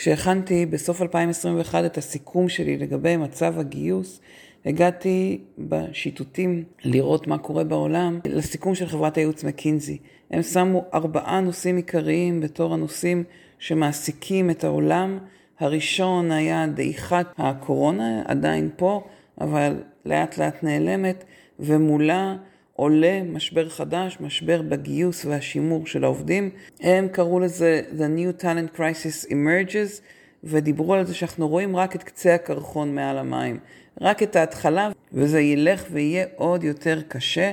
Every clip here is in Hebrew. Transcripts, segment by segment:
כשהכנתי בסוף 2021 את הסיכום שלי לגבי מצב הגיוס, הגעתי בשיטוטים לראות מה קורה בעולם לסיכום של חברת הייעוץ מקינזי. הם שמו ארבעה נושאים עיקריים בתור הנושאים שמעסיקים את העולם. הראשון היה דעיכת הקורונה, עדיין פה, אבל לאט לאט נעלמת, ומולה עולה משבר חדש, משבר בגיוס והשימור של העובדים. הם קראו לזה The New Talent Crisis Emerges, ודיברו על זה שאנחנו רואים רק את קצה הקרחון מעל המים, רק את ההתחלה, וזה ילך ויהיה עוד יותר קשה.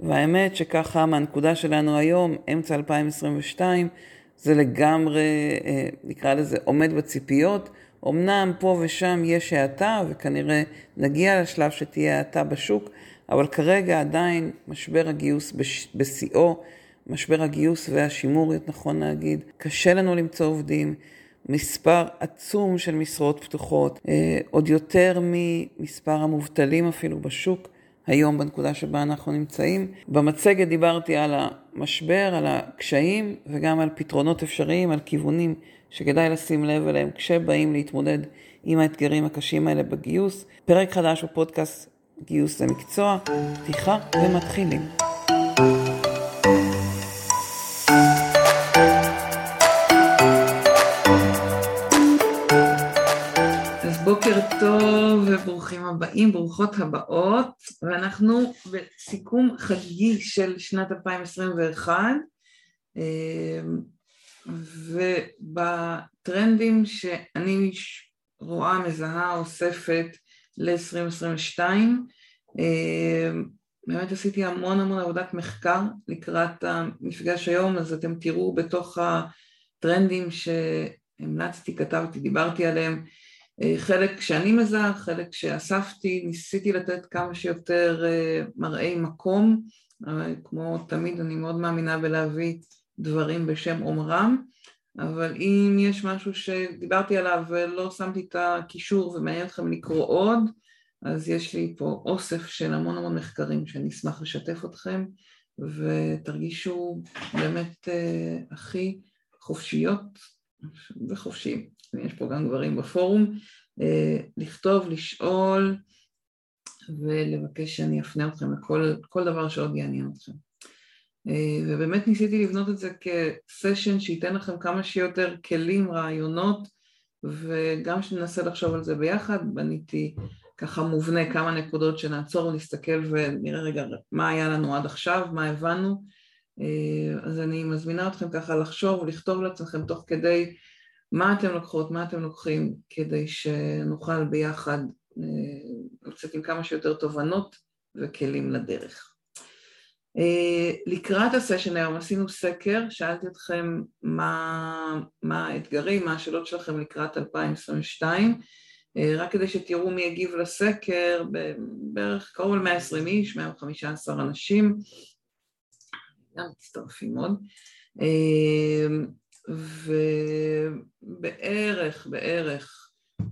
והאמת שככה מהנקודה שלנו היום, אמצע 2022, זה לגמרי, אה, נקרא לזה, עומד בציפיות. אמנם פה ושם יש האטה, וכנראה נגיע לשלב שתהיה האטה בשוק, אבל כרגע עדיין משבר הגיוס בשיאו, משבר הגיוס והשימור, נכון להגיד, קשה לנו למצוא עובדים, מספר עצום של משרות פתוחות, אה, עוד יותר ממספר המובטלים אפילו בשוק. היום בנקודה שבה אנחנו נמצאים. במצגת דיברתי על המשבר, על הקשיים וגם על פתרונות אפשריים, על כיוונים שכדאי לשים לב אליהם כשבאים להתמודד עם האתגרים הקשים האלה בגיוס. פרק חדש בפודקאסט גיוס למקצוע, פתיחה ומתחילים. בוקר טוב וברוכים הבאים, ברוכות הבאות, ואנחנו בסיכום חגיגי של שנת 2021, אמ, ובטרנדים שאני רואה, מזהה, אוספת ל-2022, אמ, באמת עשיתי המון המון עבודת מחקר לקראת המפגש היום, אז אתם תראו בתוך הטרנדים שהמלצתי, כתבתי, דיברתי עליהם, אה, חלק שאני מזהה, חלק שאספתי, ניסיתי לתת כמה שיותר אה, מראי מקום, כמו תמיד אני מאוד מאמינה בלהביא דברים בשם אומרם, אבל אם יש משהו שדיברתי עליו ולא שמתי את הקישור ומעניין אתכם לקרוא עוד, אז יש לי פה אוסף של המון המון מחקרים שאני אשמח לשתף אתכם ותרגישו באמת אה, הכי חופשיות וחופשיים. יש פה גם גברים בפורום, אה, לכתוב, לשאול ולבקש שאני אפנה אתכם לכל דבר שעוד יעניין אתכם. אה, ובאמת ניסיתי לבנות את זה כסשן שייתן לכם כמה שיותר כלים, רעיונות, וגם שננסה לחשוב על זה ביחד, בניתי ככה מובנה כמה נקודות שנעצור ונסתכל ונראה רגע מה היה לנו עד עכשיו, מה הבנו. אה, אז אני מזמינה אתכם ככה לחשוב ולכתוב לעצמכם תוך כדי מה אתם לוקחות, מה אתם לוקחים, כדי שנוכל ביחד אה, לצאת עם כמה שיותר תובנות וכלים לדרך. אה, לקראת הסשן היום עשינו סקר, שאלתי אתכם מה, מה האתגרים, מה השאלות שלכם לקראת 2022, אה, רק כדי שתראו מי יגיב לסקר, בערך קרוב ל-120 איש, 115 אנשים, גם מצטרפים עוד. ובערך, בערך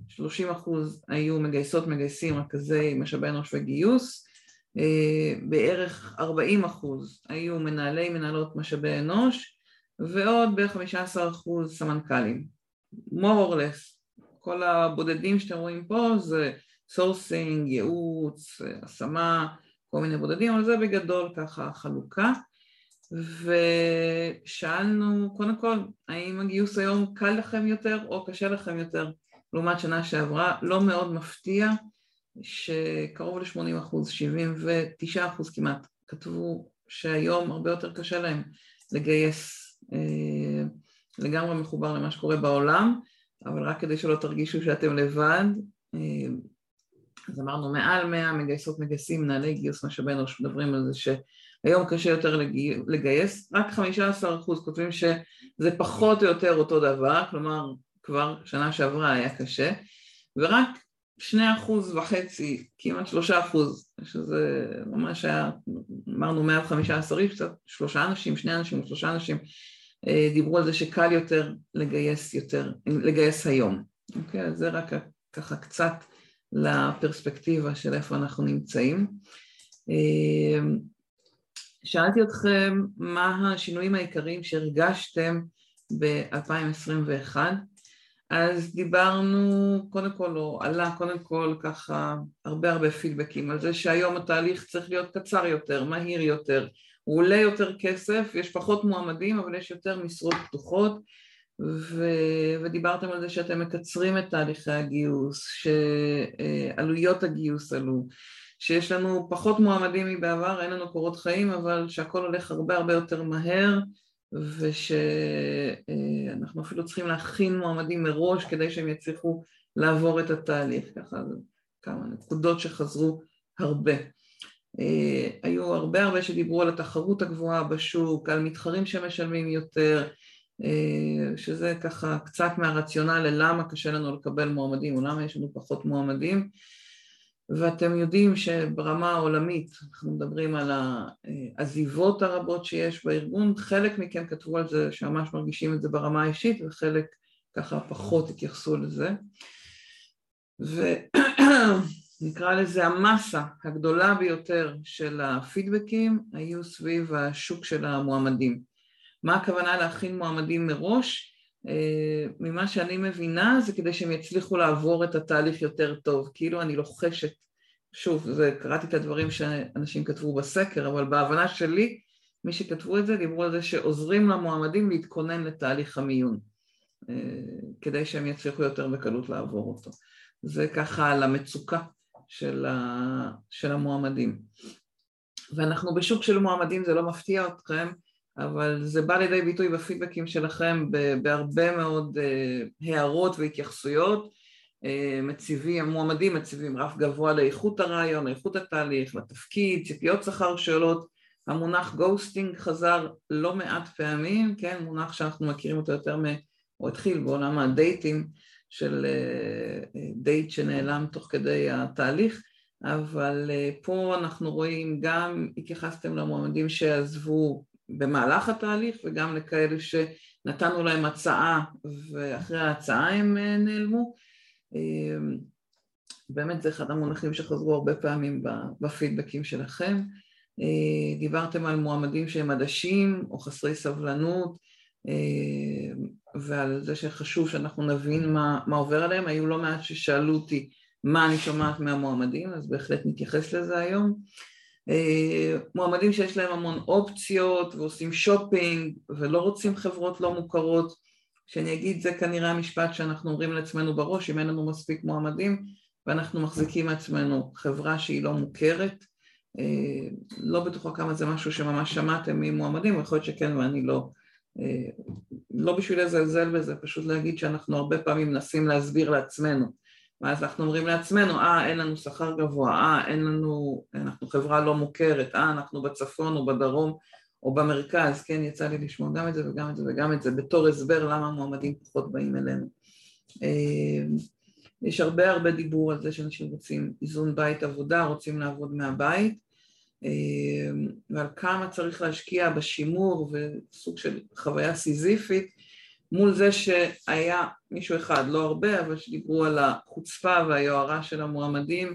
30 אחוז היו מגייסות מגייסים רכזי משאבי אנוש וגיוס, אה, בערך 40 אחוז היו מנהלי מנהלות משאבי אנוש ועוד בערך 15 אחוז סמנכ"לים, more or less, כל הבודדים שאתם רואים פה זה סורסינג, ייעוץ, השמה, כל מיני בודדים, אבל זה בגדול ככה חלוקה ושאלנו קודם כל האם הגיוס היום קל לכם יותר או קשה לכם יותר? לעומת שנה שעברה, לא מאוד מפתיע שקרוב ל-80 אחוז, 79 אחוז כמעט, כתבו שהיום הרבה יותר קשה להם לגייס אה, לגמרי מחובר למה שקורה בעולם, אבל רק כדי שלא תרגישו שאתם לבד, אה, אז אמרנו מעל 100 מגייסות מגייסים, מנהלי גיוס משאבי אנוש מדברים על זה ש... היום קשה יותר לגייס, רק 15% כותבים שזה פחות או יותר אותו דבר, כלומר כבר שנה שעברה היה קשה, ורק 2% וחצי, כמעט 3%, שזה ממש היה, אמרנו 115 איש, קצת שלושה אנשים, שני אנשים, שלושה אנשים, אה, דיברו על זה שקל יותר לגייס יותר, לגייס היום. אוקיי, אז זה רק ככה קצת לפרספקטיבה של איפה אנחנו נמצאים. אה, שאלתי אתכם מה השינויים העיקריים שהרגשתם ב-2021. אז דיברנו, קודם כל, או עלה קודם כל ככה הרבה הרבה פידבקים על זה שהיום התהליך צריך להיות קצר יותר, מהיר יותר, הוא עולה יותר כסף, יש פחות מועמדים אבל יש יותר משרות פתוחות. ו... ודיברתם על זה שאתם מקצרים את תהליכי הגיוס, שעלויות הגיוס עלו, שיש לנו פחות מועמדים מבעבר, אין לנו קורות חיים, אבל שהכל הולך הרבה הרבה יותר מהר ושאנחנו אפילו צריכים להכין מועמדים מראש כדי שהם יצליחו לעבור את התהליך, ככה כמה נקודות שחזרו הרבה. היו הרבה הרבה שדיברו על התחרות הגבוהה בשוק, על מתחרים שמשלמים יותר, שזה ככה קצת מהרציונל ללמה קשה לנו לקבל מועמדים או למה יש לנו פחות מועמדים ואתם יודעים שברמה העולמית, אנחנו מדברים על העזיבות הרבות שיש בארגון, חלק מכם כתבו על זה שממש מרגישים את זה ברמה האישית וחלק ככה פחות התייחסו לזה ונקרא לזה המסה הגדולה ביותר של הפידבקים היו סביב השוק של המועמדים. מה הכוונה להכין מועמדים מראש? אה, ממה שאני מבינה זה כדי שהם יצליחו לעבור את התהליך יותר טוב, כאילו אני לוחשת, שוב, זה, קראתי את הדברים שאנשים כתבו בסקר, אבל בהבנה שלי, מי שכתבו את זה דיברו על זה שעוזרים למועמדים להתכונן לתהליך המיון, אה, כדי שהם יצליחו יותר בקלות לעבור אותו. זה ככה על המצוקה של, ה, של המועמדים. ואנחנו בשוק של מועמדים, זה לא מפתיע אתכם, אבל זה בא לידי ביטוי בפידבקים שלכם בהרבה מאוד אה, הערות והתייחסויות. אה, מציבים, המועמדים מציבים רף גבוה לאיכות הרעיון, לאיכות התהליך, לתפקיד, ציפיות שכר שעולות. המונח ghosting חזר לא מעט פעמים, כן, מונח שאנחנו מכירים אותו יותר מ... הוא התחיל בעולם ה dates של אה, דייט שנעלם תוך כדי התהליך, אבל פה אנחנו רואים גם התייחסות למועמדים שעזבו במהלך התהליך וגם לכאלה שנתנו להם הצעה ואחרי ההצעה הם אה, נעלמו. אה, באמת זה אחד המונחים שחזרו הרבה פעמים בפידבקים שלכם. אה, דיברתם על מועמדים שהם עדשים או חסרי סבלנות ועל זה שחשוב שאנחנו נבין מה, מה עובר עליהם. היו לא מעט ששאלו אותי מה אני שומעת מהמועמדים, אז בהחלט נתייחס לזה היום. אה, מועמדים שיש להם המון אופציות ועושים שופינג ולא רוצים חברות לא מוכרות כשאני אגיד זה כנראה המשפט שאנחנו אומרים לעצמנו בראש אם אין לנו מספיק מועמדים ואנחנו מחזיקים מעצמנו חברה שהיא לא מוכרת. אה, לא בטוחה כמה זה משהו שממש שמעתם ממועמדים, יכול להיות שכן ואני לא אה, לא בשביל לזלזל בזה, פשוט להגיד שאנחנו הרבה פעמים מנסים להסביר לעצמנו ואז אנחנו אומרים לעצמנו, אה, אין לנו שכר גבוה, אה, אין לנו, אנחנו חברה לא מוכרת, אה, אנחנו בצפון או בדרום או במרכז, כן, יצא לי לשמוע גם את זה וגם את זה וגם את זה, בתור הסבר למה המועמדים פחות באים אלינו. אה, יש הרבה הרבה דיבור על זה שאנשים רוצים איזון בית עבודה, רוצים לעבוד מהבית, אה, ועל כמה צריך להשקיע בשימור וסוג של חוויה סיזיפית מול זה שהיה מישהו אחד, לא הרבה, אבל שדיברו על החוצפה והיוהרה של המועמדים.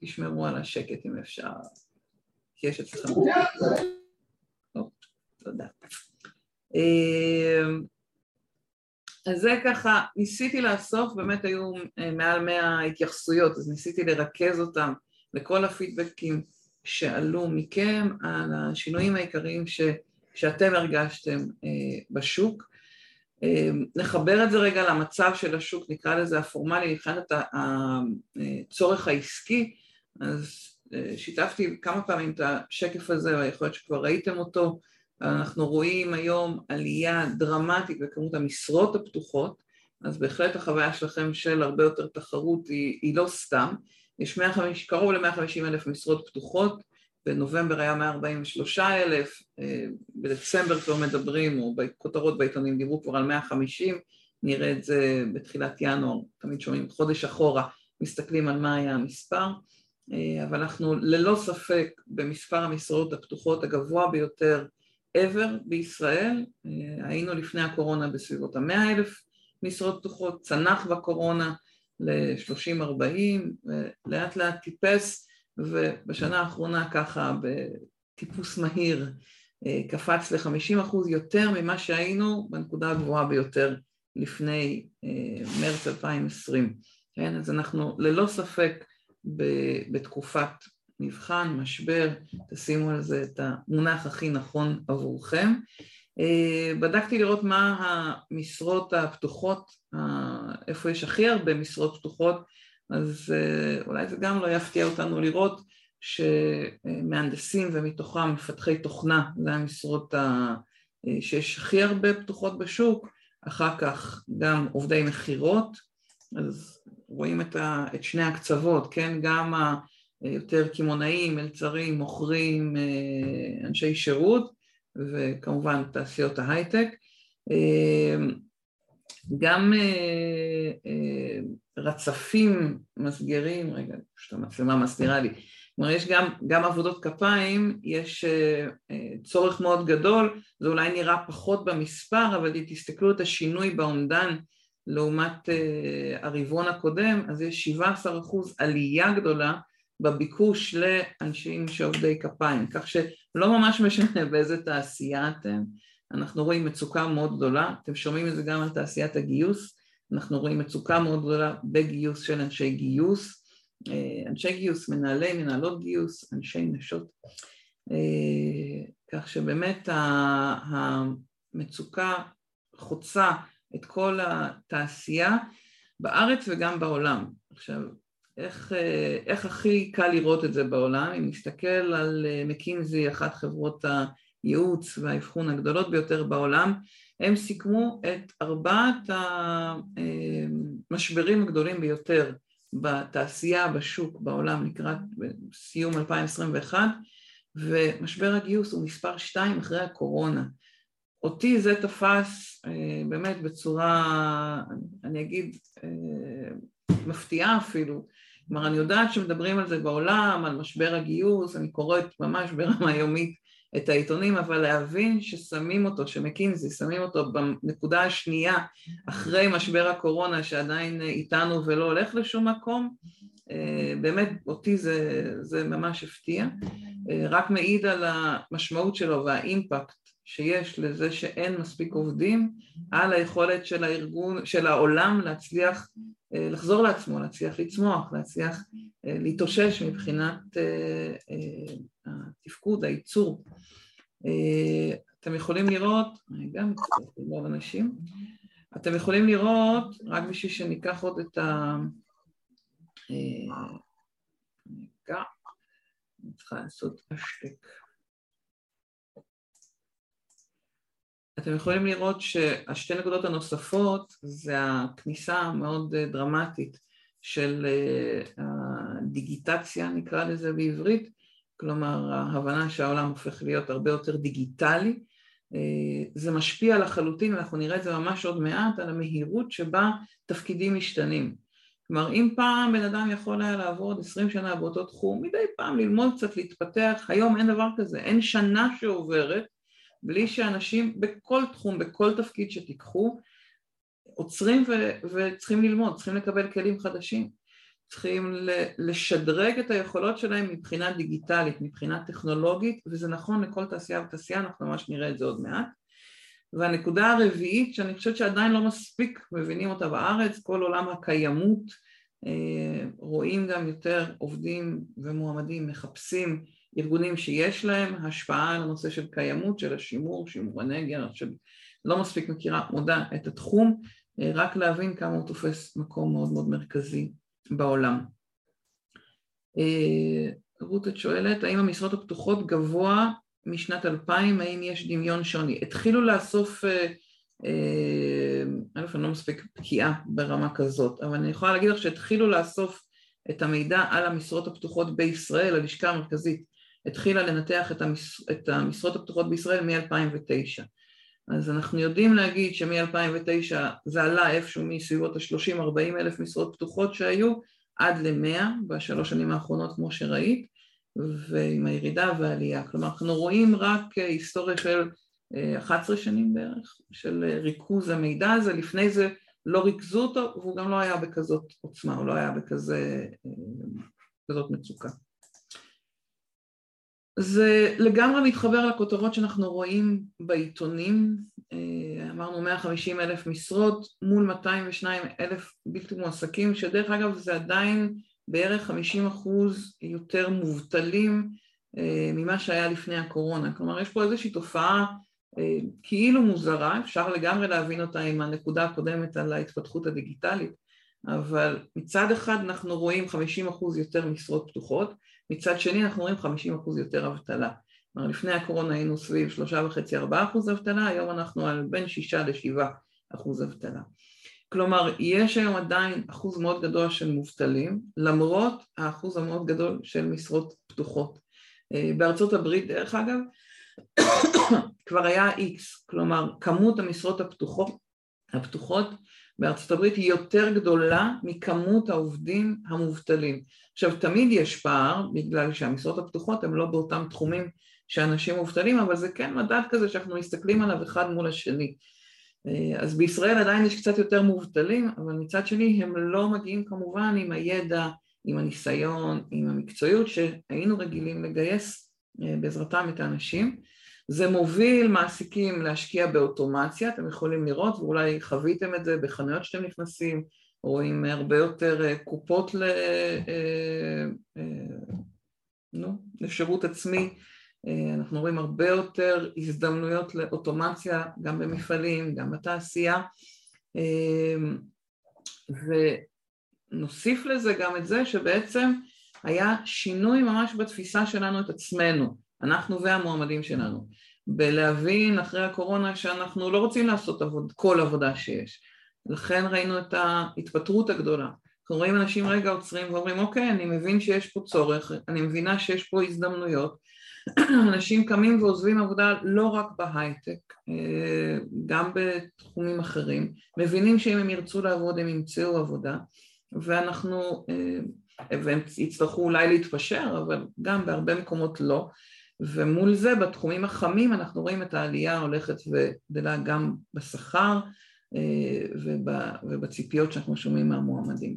תשמרו על השקט אם אפשר, כי יש אצלכם... תודה. אמ, אז זה ככה, ניסיתי לאסוף, באמת היו אה, מעל מאה התייחסויות, אז ניסיתי לרכז אותם לכל הפידבקים שעלו מכם על השינויים העיקריים ש, שאתם הרגשתם אה, בשוק. אה, נחבר את זה רגע למצב של השוק, נקרא לזה הפורמלי, מבחינת הצורך העסקי, אז אה, שיתפתי כמה פעמים את השקף הזה, ויכול להיות שכבר ראיתם אותו, אנחנו רואים היום עלייה דרמטית בכמות המשרות הפתוחות, אז בהחלט החוויה שלכם של הרבה יותר תחרות היא, היא לא סתם, יש 150, קרוב ל-150 אלף משרות פתוחות, בנובמבר היה 143 אלף, אה, בדצמבר כבר מדברים, או בכותרות בעיתונים דיברו כבר על 150, נראה את זה בתחילת ינואר, תמיד שומעים חודש אחורה, מסתכלים על מה היה המספר, אה, אבל אנחנו ללא ספק במספר המשרות הפתוחות הגבוה ביותר ever בישראל, אה, היינו לפני הקורונה בסביבות המאה אלף משרות פתוחות, צנח בקורונה ל-30-40, ולאט לאט טיפס, ובשנה האחרונה ככה בטיפוס מהיר קפץ ל-50% יותר ממה שהיינו בנקודה הגבוהה ביותר לפני מרץ 2020. כן, אז אנחנו ללא ספק בתקופת מבחן, משבר, תשימו על זה את המונח הכי נכון עבורכם. בדקתי לראות מה המשרות הפתוחות, איפה יש הכי הרבה משרות פתוחות, אז אולי זה גם לא יפתיע אותנו לראות שמהנדסים ומתוכם מפתחי תוכנה, זה המשרות שיש הכי הרבה פתוחות בשוק, אחר כך גם עובדי מכירות, אז רואים את, ה, את שני הקצוות, כן? גם היותר קמעונאים, מלצרים, מוכרים, אה, אנשי שירות וכמובן תעשיות ההייטק. אה, גם אה, רצפים מסגרים, רגע, פשוט המצלמה מסתירה לי, כלומר יש גם, גם עבודות כפיים, יש צורך מאוד גדול, זה אולי נראה פחות במספר, אבל אם תסתכלו את השינוי באומדן לעומת הרבעון הקודם, אז יש 17 אחוז עלייה גדולה בביקוש לאנשים שעובדי כפיים, כך שלא ממש משנה באיזה תעשייה אתם, אנחנו רואים מצוקה מאוד גדולה, אתם שומעים את זה גם על תעשיית הגיוס, אנחנו רואים מצוקה מאוד גדולה בגיוס של אנשי גיוס, אנשי גיוס, מנהלי, מנהלות גיוס, אנשי נשות, כך שבאמת המצוקה חוצה את כל התעשייה בארץ וגם בעולם. עכשיו, איך, איך הכי קל לראות את זה בעולם? אם נסתכל על מקינזי, אחת חברות הייעוץ והאבחון הגדולות ביותר בעולם, הם סיכמו את ארבעת המשברים הגדולים ביותר בתעשייה, בשוק, בעולם לקראת סיום 2021 ומשבר הגיוס הוא מספר שתיים אחרי הקורונה. אותי זה תפס באמת בצורה, אני אגיד, מפתיעה אפילו, כלומר אני יודעת שמדברים על זה בעולם, על משבר הגיוס, אני קוראת ממש ברמה יומית את העיתונים, אבל להבין ששמים אותו, שמקינזי שמים אותו בנקודה השנייה אחרי משבר הקורונה שעדיין איתנו ולא הולך לשום מקום, באמת אותי זה, זה ממש הפתיע, רק מעיד על המשמעות שלו והאימפקט שיש לזה שאין מספיק עובדים, על היכולת של הארגון, של העולם להצליח לחזור לעצמו, להצליח לצמוח, להצליח להתאושש מבחינת התפקוד, הייצור. אתם יכולים לראות, רגע, מצטרפים לעוד אנשים, אתם יכולים לראות, רק בשביל שניקח עוד את ה... רגע, אני צריכה לעשות השתק. אתם יכולים לראות שהשתי נקודות הנוספות זה הכניסה המאוד דרמטית של הדיגיטציה נקרא לזה בעברית, כלומר ההבנה שהעולם הופך להיות הרבה יותר דיגיטלי, זה משפיע לחלוטין, אנחנו נראה את זה ממש עוד מעט, על המהירות שבה תפקידים משתנים. כלומר אם פעם בן אדם יכול היה לעבוד עשרים שנה באותו תחום, מדי פעם ללמוד קצת, להתפתח, היום אין דבר כזה, אין שנה שעוברת בלי שאנשים בכל תחום, בכל תפקיד שתיקחו, עוצרים ו- וצריכים ללמוד, צריכים לקבל כלים חדשים, צריכים לשדרג את היכולות שלהם מבחינה דיגיטלית, מבחינה טכנולוגית, וזה נכון לכל תעשייה ותעשייה, אנחנו ממש נראה את זה עוד מעט. והנקודה הרביעית, שאני חושבת שעדיין לא מספיק מבינים אותה בארץ, כל עולם הקיימות, רואים גם יותר עובדים ומועמדים מחפשים ארגונים שיש להם השפעה על הנושא של קיימות, של השימור, שימור הנגר, של לא מספיק מכירה, מודע את התחום, רק להבין כמה הוא תופס מקום מאוד מאוד מרכזי בעולם. רות את שואלת, האם המשרות הפתוחות גבוה משנת 2000, האם יש דמיון שוני? התחילו לאסוף, א', אני לא מספיק בקיאה ברמה כזאת, אבל אני יכולה להגיד לך שהתחילו לאסוף את המידע על המשרות הפתוחות בישראל, הלשכה המרכזית התחילה לנתח את המשרות הפתוחות בישראל מ-2009. אז אנחנו יודעים להגיד שמ-2009 זה עלה איפשהו מסביבות ה-30-40 אלף משרות פתוחות שהיו עד ל-100 בשלוש שנים האחרונות כמו שראית ועם הירידה והעלייה. כלומר אנחנו רואים רק היסטוריה של 11 שנים בערך של ריכוז המידע הזה, לפני זה לא ריכזו אותו והוא גם לא היה בכזאת עוצמה, הוא לא היה בכזאת מצוקה. זה לגמרי מתחבר לכותרות שאנחנו רואים בעיתונים, אה, אמרנו 150 אלף משרות מול 202 אלף בלתי מועסקים, שדרך אגב זה עדיין בערך 50 אחוז יותר מובטלים אה, ממה שהיה לפני הקורונה, כלומר יש פה איזושהי תופעה אה, כאילו מוזרה, אפשר לגמרי להבין אותה עם הנקודה הקודמת על ההתפתחות הדיגיטלית, אבל מצד אחד אנחנו רואים 50 אחוז יותר משרות פתוחות, מצד שני אנחנו רואים 50 אחוז יותר אבטלה. כלומר לפני הקורונה היינו סביב 3.5-4 אחוז אבטלה, היום אנחנו על בין 6 ל-7 אחוז אבטלה. כלומר יש היום עדיין אחוז מאוד גדול של מובטלים, למרות האחוז המאוד גדול של משרות פתוחות. אה, בארצות הברית דרך אגב כבר היה X, כלומר כמות המשרות הפתוחות, הפתוחות בארצות הברית היא יותר גדולה מכמות העובדים המובטלים. עכשיו תמיד יש פער בגלל שהמשרות הפתוחות הן לא באותם תחומים שאנשים מובטלים אבל זה כן מדד כזה שאנחנו מסתכלים עליו אחד מול השני. אז בישראל עדיין יש קצת יותר מובטלים אבל מצד שני הם לא מגיעים כמובן עם הידע, עם הניסיון, עם המקצועיות שהיינו רגילים לגייס אה, בעזרתם את האנשים זה מוביל מעסיקים להשקיע באוטומציה, אתם יכולים לראות ואולי חוויתם את זה בחנויות שאתם נכנסים, רואים הרבה יותר אה, קופות ל... אה, אה, נו, לשירות עצמי, אנחנו רואים הרבה יותר הזדמנויות לאוטומציה גם במפעלים, גם בתעשייה. ונוסיף לזה גם את זה שבעצם היה שינוי ממש בתפיסה שלנו את עצמנו אנחנו והמועמדים שלנו, בלהבין אחרי הקורונה שאנחנו לא רוצים לעשות עבוד, כל עבודה שיש. לכן ראינו את ההתפטרות הגדולה. אנחנו רואים אנשים רגע עוצרים ואומרים אוקיי, אני מבין שיש פה צורך, אני מבינה שיש פה הזדמנויות. אנשים קמים ועוזבים עבודה לא רק בהייטק, אה, גם בתחומים אחרים, מבינים שאם הם ירצו לעבוד הם ימצאו עבודה, ואנחנו, אה, והם יצטרכו אולי להתפשר, אבל גם בהרבה מקומות לא, ומול זה בתחומים החמים אנחנו רואים את העלייה ההולכת וגדלה גם בשכר אה, ובציפיות שאנחנו שומעים מהמועמדים.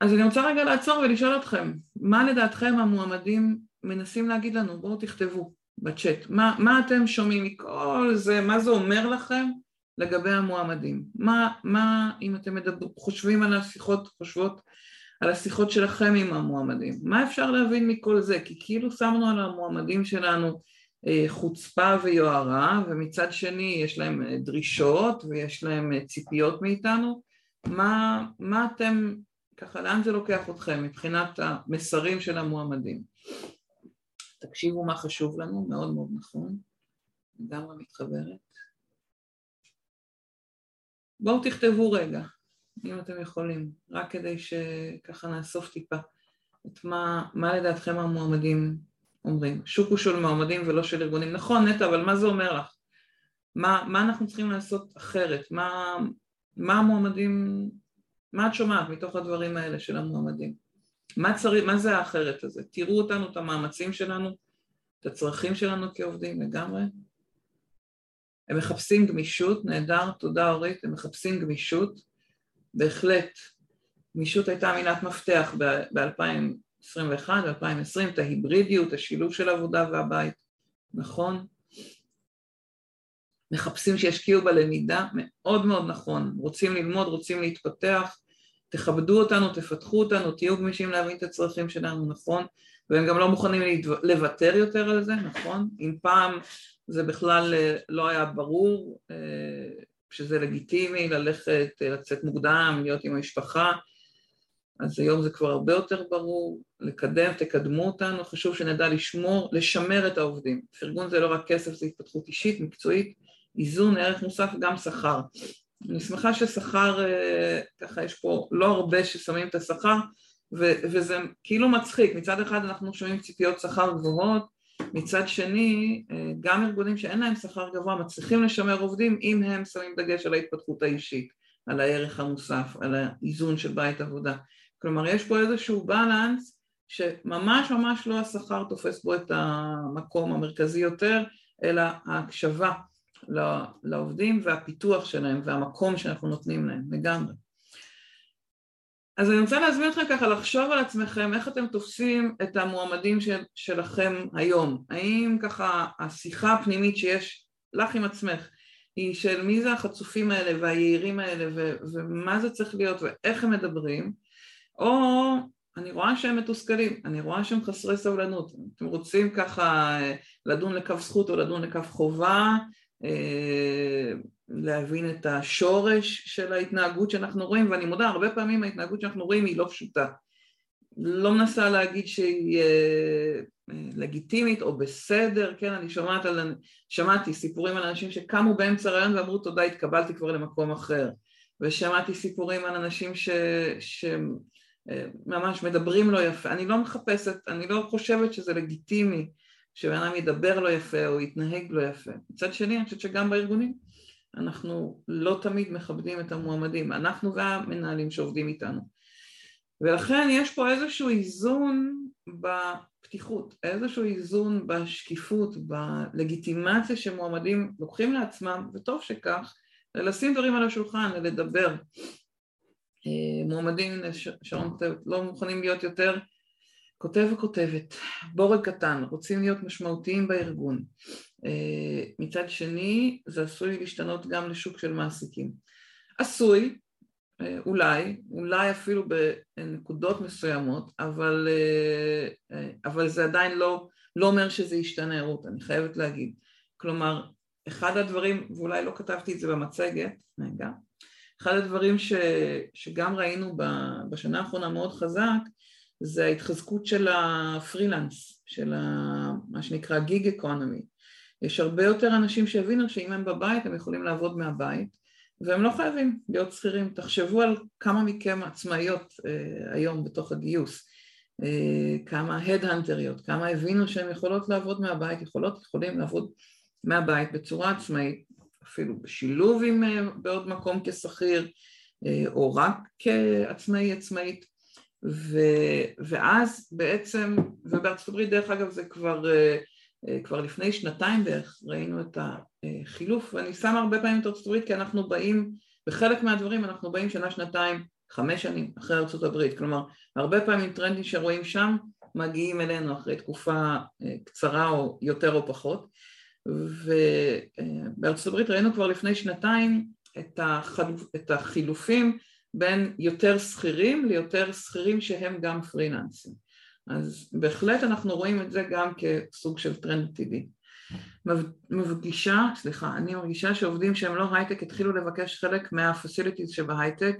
אז אני רוצה רגע לעצור ולשאול אתכם, מה לדעתכם המועמדים מנסים להגיד לנו? בואו תכתבו בצ'אט. מה, מה אתם שומעים מכל זה, מה זה אומר לכם לגבי המועמדים? מה, מה אם אתם מדבר, חושבים על השיחות, חושבות על השיחות שלכם עם המועמדים. מה אפשר להבין מכל זה? כי כאילו שמנו על המועמדים שלנו אה, חוצפה ויוהרה, ומצד שני יש להם אה, דרישות ויש להם אה, ציפיות מאיתנו. מה, מה אתם, ככה, לאן זה לוקח אתכם מבחינת המסרים של המועמדים? תקשיבו מה חשוב לנו, מאוד מאוד נכון, לגמרי מתחברת. בואו תכתבו רגע. אם אתם יכולים, רק כדי שככה נאסוף טיפה את מה, מה לדעתכם המועמדים אומרים. שוק הוא של מועמדים ולא של ארגונים. נכון, נטע, אבל מה זה אומר לך? מה, מה אנחנו צריכים לעשות אחרת? מה, מה המועמדים, מה את שומעת מתוך הדברים האלה של המועמדים? מה, צריך, מה זה האחרת הזה? תראו אותנו, את המאמצים שלנו, את הצרכים שלנו כעובדים לגמרי. הם מחפשים גמישות, נהדר, תודה אורית, הם מחפשים גמישות, בהחלט גמישות הייתה מילת מפתח ב-2021, 2020, את ההיברידיות, השילוב של עבודה והבית, נכון? מחפשים שישקיעו בלמידה, מאוד מאוד נכון, רוצים ללמוד, רוצים להתפתח, תכבדו אותנו, תפתחו אותנו, תהיו גמישים להבין את הצרכים שלנו, נכון? והם גם לא מוכנים לוותר יותר על זה, נכון? אם פעם זה בכלל אה, לא היה ברור, אה, שזה לגיטימי ללכת, לצאת מוקדם, להיות עם המשפחה, אז היום זה כבר הרבה יותר ברור, לקדם, תקדמו אותנו, חשוב שנדע לשמור, לשמר את העובדים. פרגון זה לא רק כסף, זה התפתחות אישית, מקצועית, איזון, ערך מוסף, גם שכר. אני שמחה ששכר, אה, ככה יש פה לא הרבה ששמים את השכר, וזה כאילו מצחיק, מצד אחד אנחנו שומעים ציפיות שכר גבוהות, מצד שני, אה, גם ארגונים שאין להם שכר גבוה מצליחים לשמר עובדים אם הם שמים דגש על ההתפתחות האישית, על הערך המוסף, על האיזון של בית עבודה. כלומר, יש פה איזשהו בלנס שממש ממש לא השכר תופס בו את המקום המרכזי יותר, אלא ההקשבה לעובדים והפיתוח שלהם והמקום שאנחנו נותנים להם, לגמרי. אז אני רוצה להזמין אתכם ככה לחשוב על עצמכם איך אתם תופסים את המועמדים של, שלכם היום. האם ככה השיחה הפנימית שיש לך עם עצמך היא של מי זה החצופים האלה והיהירים האלה ו- ומה זה צריך להיות ואיך הם מדברים, או אני רואה שהם מתוסכלים, אני רואה שהם חסרי סבלנות. אתם רוצים ככה אה, לדון לכף זכות או לדון לכף חובה, אה, להבין את השורש של ההתנהגות שאנחנו רואים, ואני מודה, הרבה פעמים ההתנהגות שאנחנו רואים היא לא פשוטה. לא מנסה להגיד שהיא אה, לגיטימית או בסדר, כן, אני שומעת על, שמעתי סיפורים על אנשים שקמו באמצע הרעיון ואמרו תודה, התקבלתי כבר למקום אחר, ושמעתי סיפורים על אנשים ש... ש... ממש מדברים לא יפה, אני לא מחפשת, אני לא חושבת שזה לגיטימי שבן אדם ידבר לא יפה או יתנהג לא יפה. מצד שני אני חושבת שגם בארגונים אנחנו לא תמיד מכבדים את המועמדים, אנחנו והמנהלים שעובדים איתנו. ולכן יש פה איזשהו איזון בפתיחות, איזשהו איזון בשקיפות, בלגיטימציה שמועמדים לוקחים לעצמם, וטוב שכך, לשים דברים על השולחן, לדבר. אה, מועמדים, שרון לא מוכנים להיות יותר כותב וכותבת, בורג קטן, רוצים להיות משמעותיים בארגון. אה, מצד שני, זה עשוי להשתנות גם לשוק של מעסיקים. עשוי, אה, אולי, אולי אפילו בנקודות מסוימות, אבל, אבל זה עדיין לא, לא אומר שזה ישתנה, רות, אני חייבת להגיד. כלומר, אחד הדברים, ואולי לא כתבתי את זה במצגת, רגע, אחד הדברים ש, שגם ראינו בשנה האחרונה מאוד חזק זה ההתחזקות של הפרילנס, של ה, מה שנקרא גיג אקונומי. יש הרבה יותר אנשים שהבינו שאם הם בבית הם יכולים לעבוד מהבית והם לא חייבים להיות שכירים. תחשבו על כמה מכם עצמאיות אה, היום בתוך הגיוס, אה, כמה הדהנטריות, כמה הבינו שהן יכולות לעבוד מהבית, יכולות, יכולים לעבוד מהבית בצורה עצמאית אפילו בשילוב עם אה, בעוד מקום כשכיר אה, או רק כעצמאי עצמאית ו, ואז בעצם, ובארצות הברית דרך אגב זה כבר, אה, כבר לפני שנתיים בערך ראינו את החילוף ואני שמה הרבה פעמים את ארצות הברית כי אנחנו באים, בחלק מהדברים אנחנו באים שנה שנתיים חמש שנים אחרי ארצות הברית כלומר הרבה פעמים טרנדים שרואים שם מגיעים אלינו אחרי תקופה קצרה או יותר או פחות ובארצות הברית ראינו כבר לפני שנתיים את, החלופ, את החילופים בין יותר שכירים ליותר שכירים שהם גם פרילנסים. אז בהחלט אנחנו רואים את זה גם כסוג של טרנד טבעי. מרגישה, סליחה, אני מרגישה שעובדים שהם לא הייטק התחילו לבקש חלק מה facilities שבהייטק,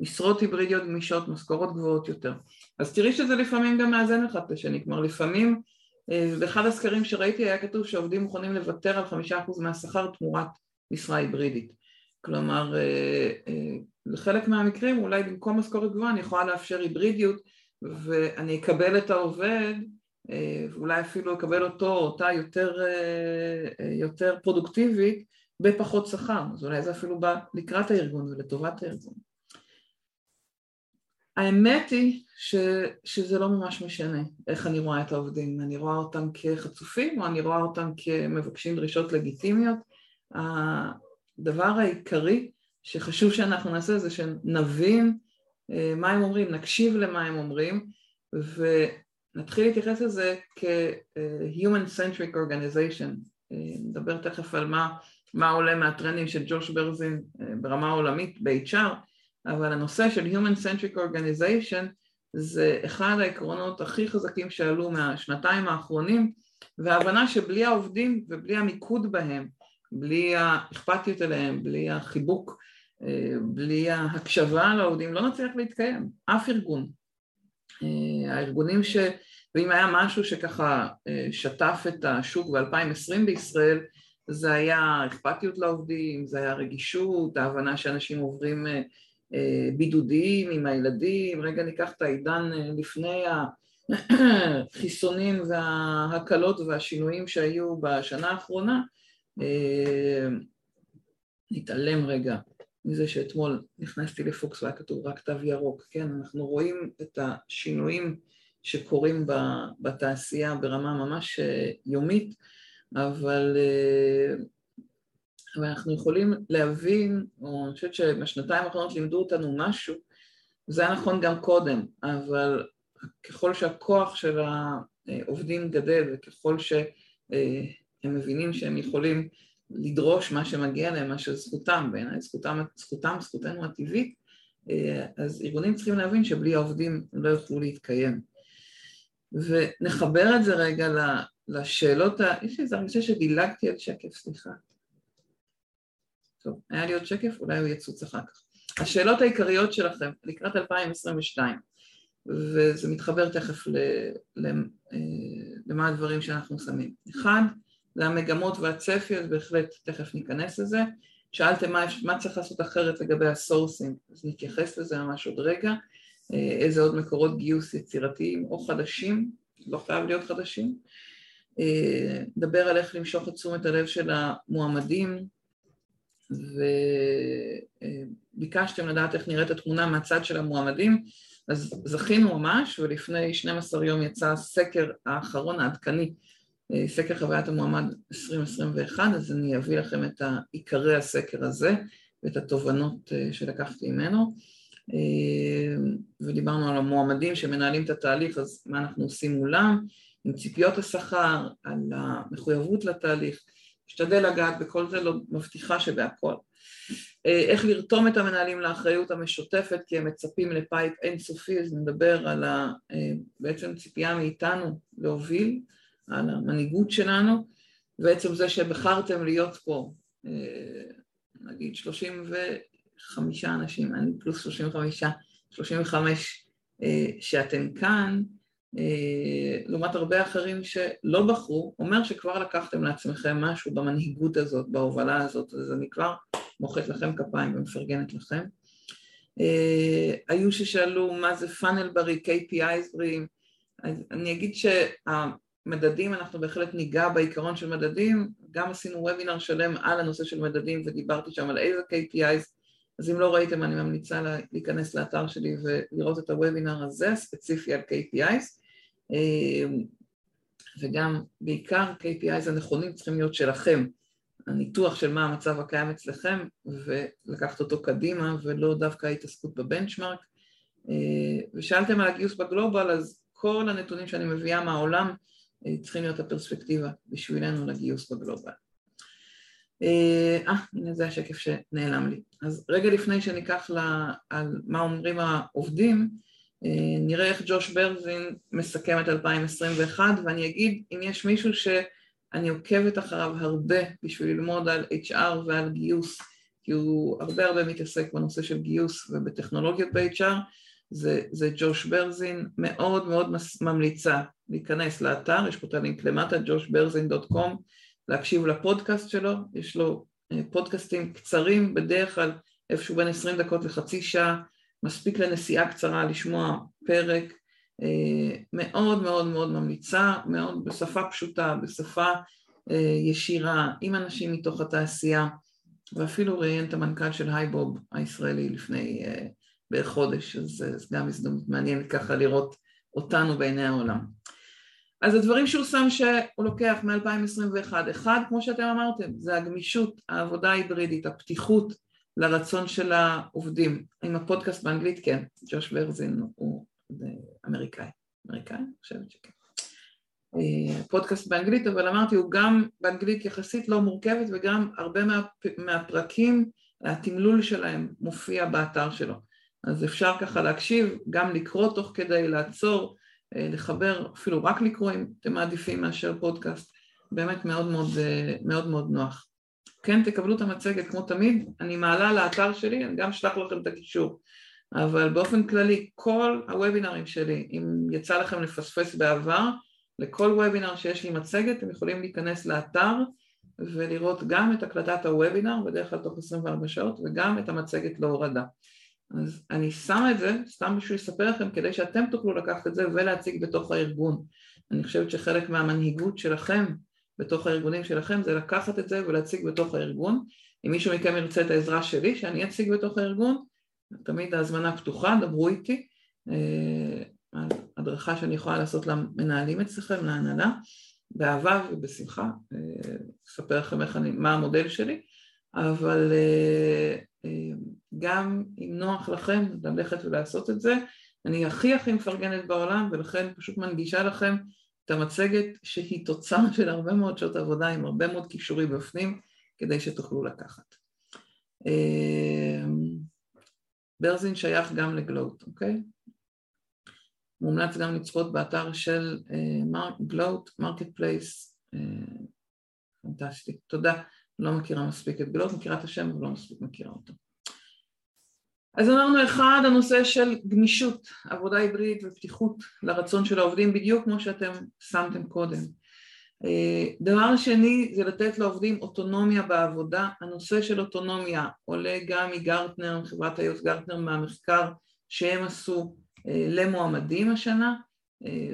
משרות היברידיות גמישות, משכורות גבוהות יותר. אז תראי שזה לפעמים גם מאזן אחד את השני, כלומר לפעמים אה, באחד הסקרים שראיתי היה כתוב שעובדים מוכנים לוותר על חמישה אחוז מהשכר תמורת משרה היברידית. כלומר, אה, אה, לחלק מהמקרים אולי במקום משכורת גבוהה אני יכולה לאפשר היברידיות ואני אקבל את העובד ואולי אפילו אקבל אותו או אותה יותר, יותר פרודוקטיבית בפחות שכר, אז אולי זה אפילו בא לקראת הארגון ולטובת הארגון. האמת היא ש, שזה לא ממש משנה איך אני רואה את העובדים, אני רואה אותם כחצופים או אני רואה אותם כמבקשים דרישות לגיטימיות. הדבר העיקרי שחשוב שאנחנו נעשה זה שנבין אה, מה הם אומרים, נקשיב למה הם אומרים ונתחיל להתייחס לזה כ-human centric organization, אה, נדבר תכף על מה, מה עולה מהטרנדים של ג'וש ברזין אה, ברמה העולמית ב-HR אבל הנושא של Human Centric Organization זה אחד העקרונות הכי חזקים שעלו מהשנתיים האחרונים וההבנה שבלי העובדים ובלי המיקוד בהם, בלי האכפתיות אליהם, בלי החיבוק, אה, בלי ההקשבה לעובדים, לא נצליח להתקיים, אף ארגון. אה, הארגונים ש... ואם היה משהו שככה אה, שטף את השוק ב-2020 בישראל, זה היה אכפתיות לעובדים, זה היה רגישות, ההבנה שאנשים עוברים אה, בידודיים עם הילדים, רגע ניקח את העידן אה, לפני החיסונים וההקלות והשינויים שהיו בשנה האחרונה, אה, נתעלם רגע מזה שאתמול נכנסתי לפוקס והיה כתוב רק תו ירוק, כן, אנחנו רואים את השינויים שקורים בתעשייה ברמה ממש יומית, אבל ואנחנו יכולים להבין, או אני חושבת שבשנתיים האחרונות לימדו אותנו משהו, זה היה נכון גם קודם, אבל ככל שהכוח של העובדים גדל וככל שהם מבינים שהם יכולים לדרוש מה שמגיע להם, מה שזכותם, בעיניי זכותם, זכותם, זכותנו הטבעית, אז ארגונים צריכים להבין שבלי העובדים הם לא יוכלו להתקיים. ונחבר את זה רגע לשאלות, ה... יש לי איזה הרגשה שדילגתי על שקף, סליחה. טוב, היה לי עוד שקף, אולי הוא יצוץ אחר כך. השאלות העיקריות שלכם לקראת 2022, וזה מתחבר תכף ל, אה, למה הדברים שאנחנו שמים. אחד, זה המגמות והצפי, אז בהחלט תכף ניכנס לזה. שאלתם מה, מה צריך לעשות אחרת לגבי ה sourcing, אז נתייחס לזה ממש עוד רגע. אה, איזה עוד מקורות גיוס יצירתיים או חדשים, לא חייב להיות חדשים. אה, נדבר על איך למשוך את תשומת הלב של המועמדים, וביקשתם לדעת איך נראית התמונה מהצד של המועמדים, אז זכינו ממש, ולפני 12 יום יצא הסקר האחרון העדכני, אה, סקר חוויית המועמד 2021, אז אני אביא לכם את עיקרי הסקר הזה ואת התובנות אה, שלקחתי ממנו. ודיברנו על המועמדים שמנהלים את התהליך, אז מה אנחנו עושים מולם, עם ציפיות השכר, על המחויבות לתהליך, משתדל לגעת בכל זה, לא מבטיחה שבהכל. אה, איך לרתום את המנהלים לאחריות המשותפת כי הם מצפים לפייפ אינסופי, אז נדבר על ה, אה, בעצם ציפייה מאיתנו להוביל, על המנהיגות שלנו, ועצם זה שבחרתם להיות פה, אה, נגיד 35 אנשים, אני פלוס 35, 35 שאתם כאן, אה, לעומת הרבה אחרים שלא בחרו, אומר שכבר לקחתם לעצמכם משהו במנהיגות הזאת, בהובלה הזאת, אז אני כבר מוחאת לכם כפיים ומפרגנת לכם. אה, היו ששאלו מה זה פאנל בריא, KPIs בריאים, אז אני אגיד שהמדדים, אנחנו בהחלט ניגע בעיקרון של מדדים, גם עשינו וובינר שלם על הנושא של מדדים ודיברתי שם על איזה KPIs, אז אם לא ראיתם אני ממליצה להיכנס לאתר שלי ולראות את הוובינר הזה, הספציפי על KPIs. אמ, וגם בעיקר KPIs הנכונים צריכים להיות שלכם, הניתוח של מה המצב הקיים אצלכם ולקחת אותו קדימה ולא דווקא ההתעסקות בבנצ'מארק אה, ושאלתם על הגיוס בגלובל אז כל הנתונים שאני מביאה מהעולם אה, צריכים להיות הפרספקטיבה בשבילנו לגיוס בגלובל. אה, אה, הנה זה השקף שנעלם לי. אז רגע לפני שניקח לה, על מה אומרים העובדים, אה, נראה איך ג'וש ברזין מסכם את 2021 ואני אגיד אם יש מישהו שאני עוקבת אחריו הרבה בשביל ללמוד על HR ועל גיוס כי הוא הרבה הרבה מתעסק בנושא של גיוס ובטכנולוגיות ב-HR זה, זה ג'וש ברזין, מאוד מאוד ממליצה להיכנס לאתר, יש פה את הלינק למטה, joshberzin.com, להקשיב לפודקאסט שלו, יש לו אה, פודקאסטים קצרים, בדרך כלל איפשהו בין 20 דקות לחצי שעה, מספיק לנסיעה קצרה לשמוע פרק אה, מאוד מאוד מאוד ממליצה, מאוד בשפה פשוטה, בשפה אה, ישירה, עם אנשים מתוך התעשייה, ואפילו ראיין את המנכ"ל של הייבוב הישראלי לפני בערך חודש, אז זה גם הזדמנות מעניינת ככה לראות אותנו בעיני העולם. אז הדברים שהוא שם שהוא לוקח מ-2021, אחד, כמו שאתם אמרתם, זה הגמישות, העבודה ההיברידית, הפתיחות לרצון של העובדים. עם הפודקאסט באנגלית כן, ג'וש ורזין הוא אמריקאי, אמריקאי? אני חושבת שכן. אה, פודקאסט באנגלית, אבל אמרתי, הוא גם באנגלית יחסית לא מורכבת וגם הרבה מה, מהפרקים, התמלול שלהם מופיע באתר שלו. אז אפשר ככה להקשיב, גם לקרוא תוך כדי, לעצור, אה, לחבר, אפילו רק לקרוא אם אתם מעדיפים מאשר פודקאסט, באמת מאוד מאוד, אה, מאוד, מאוד נוח. כן תקבלו את המצגת כמו תמיד, אני מעלה לאתר שלי, אני גם אשלח לכם את הקישור, אבל באופן כללי כל הוובינרים שלי, אם יצא לכם לפספס בעבר, לכל וובינר שיש לי מצגת אתם יכולים להיכנס לאתר ולראות גם את הקלטת הוובינר, בדרך כלל תוך 24 שעות, וגם את המצגת להורדה. אז אני שמה את זה סתם בשביל לספר לכם כדי שאתם תוכלו לקחת את זה ולהציג בתוך הארגון. אני חושבת שחלק מהמנהיגות שלכם בתוך הארגונים שלכם זה לקחת את זה ולהציג בתוך הארגון. אם מישהו מכם ירצה את העזרה שלי שאני אציג בתוך הארגון, תמיד ההזמנה פתוחה, דברו איתי. אה, הדרכה שאני יכולה לעשות למנהלים אצלכם, להנהלה, באהבה ובשמחה, אה, אספר לכם אני, מה המודל שלי, אבל גם אם נוח לכם ללכת ולעשות את זה, אני הכי הכי מפרגנת בעולם ולכן פשוט מנגישה לכם את המצגת שהיא תוצר של הרבה מאוד שעות עבודה עם הרבה מאוד כישורים בפנים כדי שתוכלו לקחת. ברזין שייך גם לגלוט, אוקיי? מומלץ גם לצפות באתר של גלוט, marketplace, פנטסטי. תודה, לא מכירה מספיק את גלוט, מכירה את השם אבל לא מספיק מכירה אותו. אז אמרנו אחד, הנושא של גמישות, עבודה היברידית ופתיחות לרצון של העובדים, בדיוק כמו שאתם שמתם קודם. דבר שני זה לתת לעובדים אוטונומיה בעבודה, הנושא של אוטונומיה עולה גם מגרטנר, מחברת היוס גרטנר מהמחקר שהם עשו למועמדים השנה,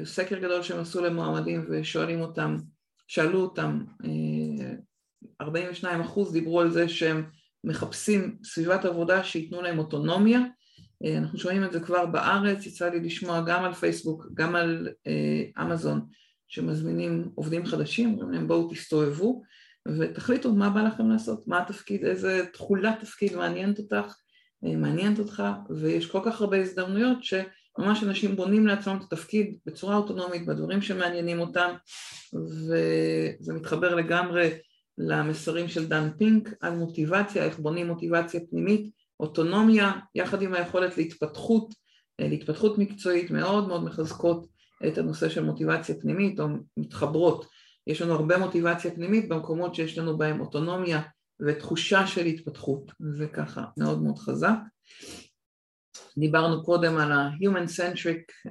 סקר גדול שהם עשו למועמדים ושואלים אותם, שאלו אותם, 42 אחוז דיברו על זה שהם מחפשים סביבת עבודה שייתנו להם אוטונומיה, אנחנו שומעים את זה כבר בארץ, יצא לי לשמוע גם על פייסבוק, גם על אמזון שמזמינים עובדים חדשים, אומרים להם בואו תסתובבו ותחליטו מה בא לכם לעשות, מה התפקיד, איזה תכולת תפקיד מעניינת אותך, מעניינת אותך. ויש כל כך הרבה הזדמנויות שממש אנשים בונים לעצמם את התפקיד בצורה אוטונומית בדברים שמעניינים אותם וזה מתחבר לגמרי למסרים של דן פינק על מוטיבציה, איך בונים מוטיבציה פנימית, אוטונומיה יחד עם היכולת להתפתחות, להתפתחות מקצועית מאוד מאוד מחזקות את הנושא של מוטיבציה פנימית או מתחברות. יש לנו הרבה מוטיבציה פנימית במקומות שיש לנו בהם אוטונומיה ותחושה של התפתחות, זה ככה מאוד מאוד חזק. דיברנו קודם על ה-Human Centric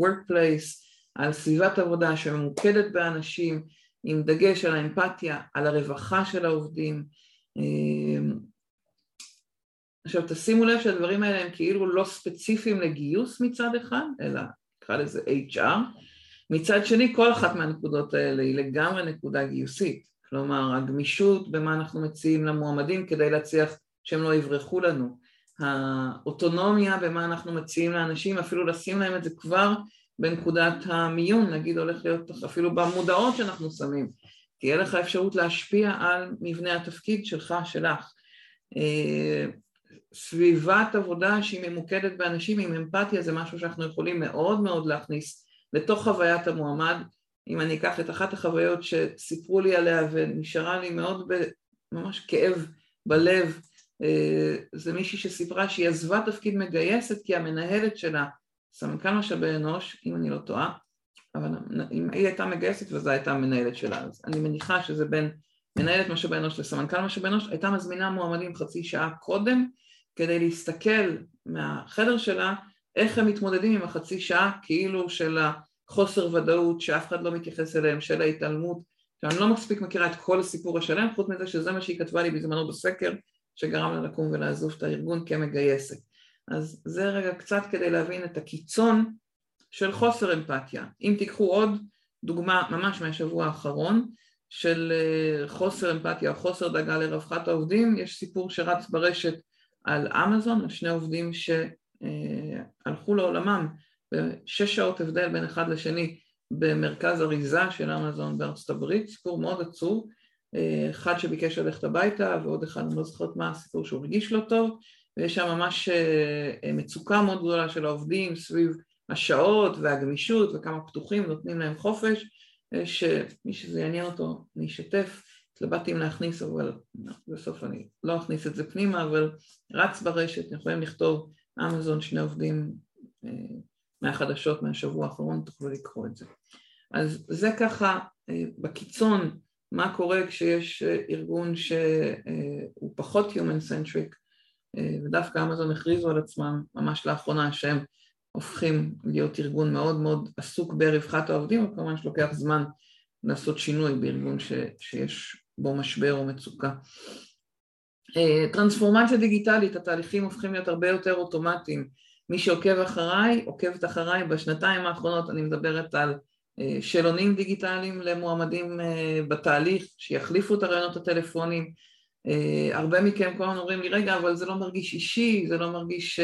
Workplace, על סביבת עבודה שממוקדת באנשים, עם דגש על האמפתיה, על הרווחה של העובדים. עכשיו תשימו לב שהדברים האלה הם כאילו לא ספציפיים לגיוס מצד אחד, אלא נקרא לזה HR, מצד שני כל אחת מהנקודות האלה היא לגמרי נקודה גיוסית, כלומר הגמישות במה אנחנו מציעים למועמדים כדי להצליח שהם לא יברחו לנו, האוטונומיה במה אנחנו מציעים לאנשים, אפילו לשים להם את זה כבר בנקודת המיון, נגיד הולך להיות אפילו במודעות שאנחנו שמים, תהיה לך אפשרות להשפיע על מבנה התפקיד שלך, שלך. סביבת עבודה שהיא ממוקדת באנשים עם אמפתיה זה משהו שאנחנו יכולים מאוד מאוד להכניס לתוך חוויית המועמד. אם אני אקח את אחת החוויות שסיפרו לי עליה ונשארה לי מאוד ממש כאב בלב, זה מישהי שסיפרה שהיא עזבה תפקיד מגייסת כי המנהלת שלה סמנכ"ל משאבי אנוש, אם אני לא טועה, אבל אם היא הייתה מגייסת וזו הייתה המנהלת שלה, אז אני מניחה שזה בין מנהלת משאבי אנוש לסמנכ"ל משאבי אנוש, הייתה מזמינה מועמדים חצי שעה קודם כדי להסתכל מהחדר שלה איך הם מתמודדים עם החצי שעה כאילו של החוסר ודאות שאף אחד לא מתייחס אליהם, של ההתעלמות, שאני לא מספיק מכירה את כל הסיפור השלם, חוץ מזה שזה מה שהיא כתבה לי בזמנו בסקר שגרם לה לקום ולעזוב את הארגון כמגייסת. אז זה רגע קצת כדי להבין את הקיצון של חוסר אמפתיה. אם תיקחו עוד דוגמה ממש מהשבוע האחרון של חוסר אמפתיה או חוסר דאגה לרווחת העובדים, יש סיפור שרץ ברשת על אמזון, על שני עובדים שהלכו לעולמם בשש שעות הבדל בין אחד לשני במרכז אריזה של אמזון בארצות הברית, סיפור מאוד עצוב, אחד שביקש ללכת הביתה ועוד אחד, אני לא זוכרת מה הסיפור שהוא הרגיש לא טוב, ויש שם ממש מצוקה מאוד גדולה של העובדים סביב השעות והגמישות וכמה פתוחים נותנים להם חופש, שמי שזה יעניין אותו אני אשתף, התלבטתי אם להכניס אבל בסוף אני לא אכניס את זה פנימה אבל רץ ברשת, יכולים לכתוב אמזון שני עובדים מהחדשות מהשבוע האחרון, תוכלו לקרוא את זה. אז זה ככה בקיצון מה קורה כשיש ארגון שהוא פחות Human Centric ודווקא אמזון הכריזו על עצמם ממש לאחרונה שהם הופכים להיות ארגון מאוד מאוד עסוק ברווחת העובדים, אבל כמובן שלוקח זמן לעשות שינוי בארגון ש, שיש בו משבר או מצוקה. טרנספורמציה דיגיטלית, התהליכים הופכים להיות הרבה יותר אוטומטיים. מי שעוקב אחריי, עוקבת אחריי בשנתיים האחרונות, אני מדברת על שאלונים דיגיטליים למועמדים בתהליך, שיחליפו את הרעיונות הטלפונים. הרבה מכם כל הזמן אומרים לי, רגע, אבל זה לא מרגיש אישי, זה לא מרגיש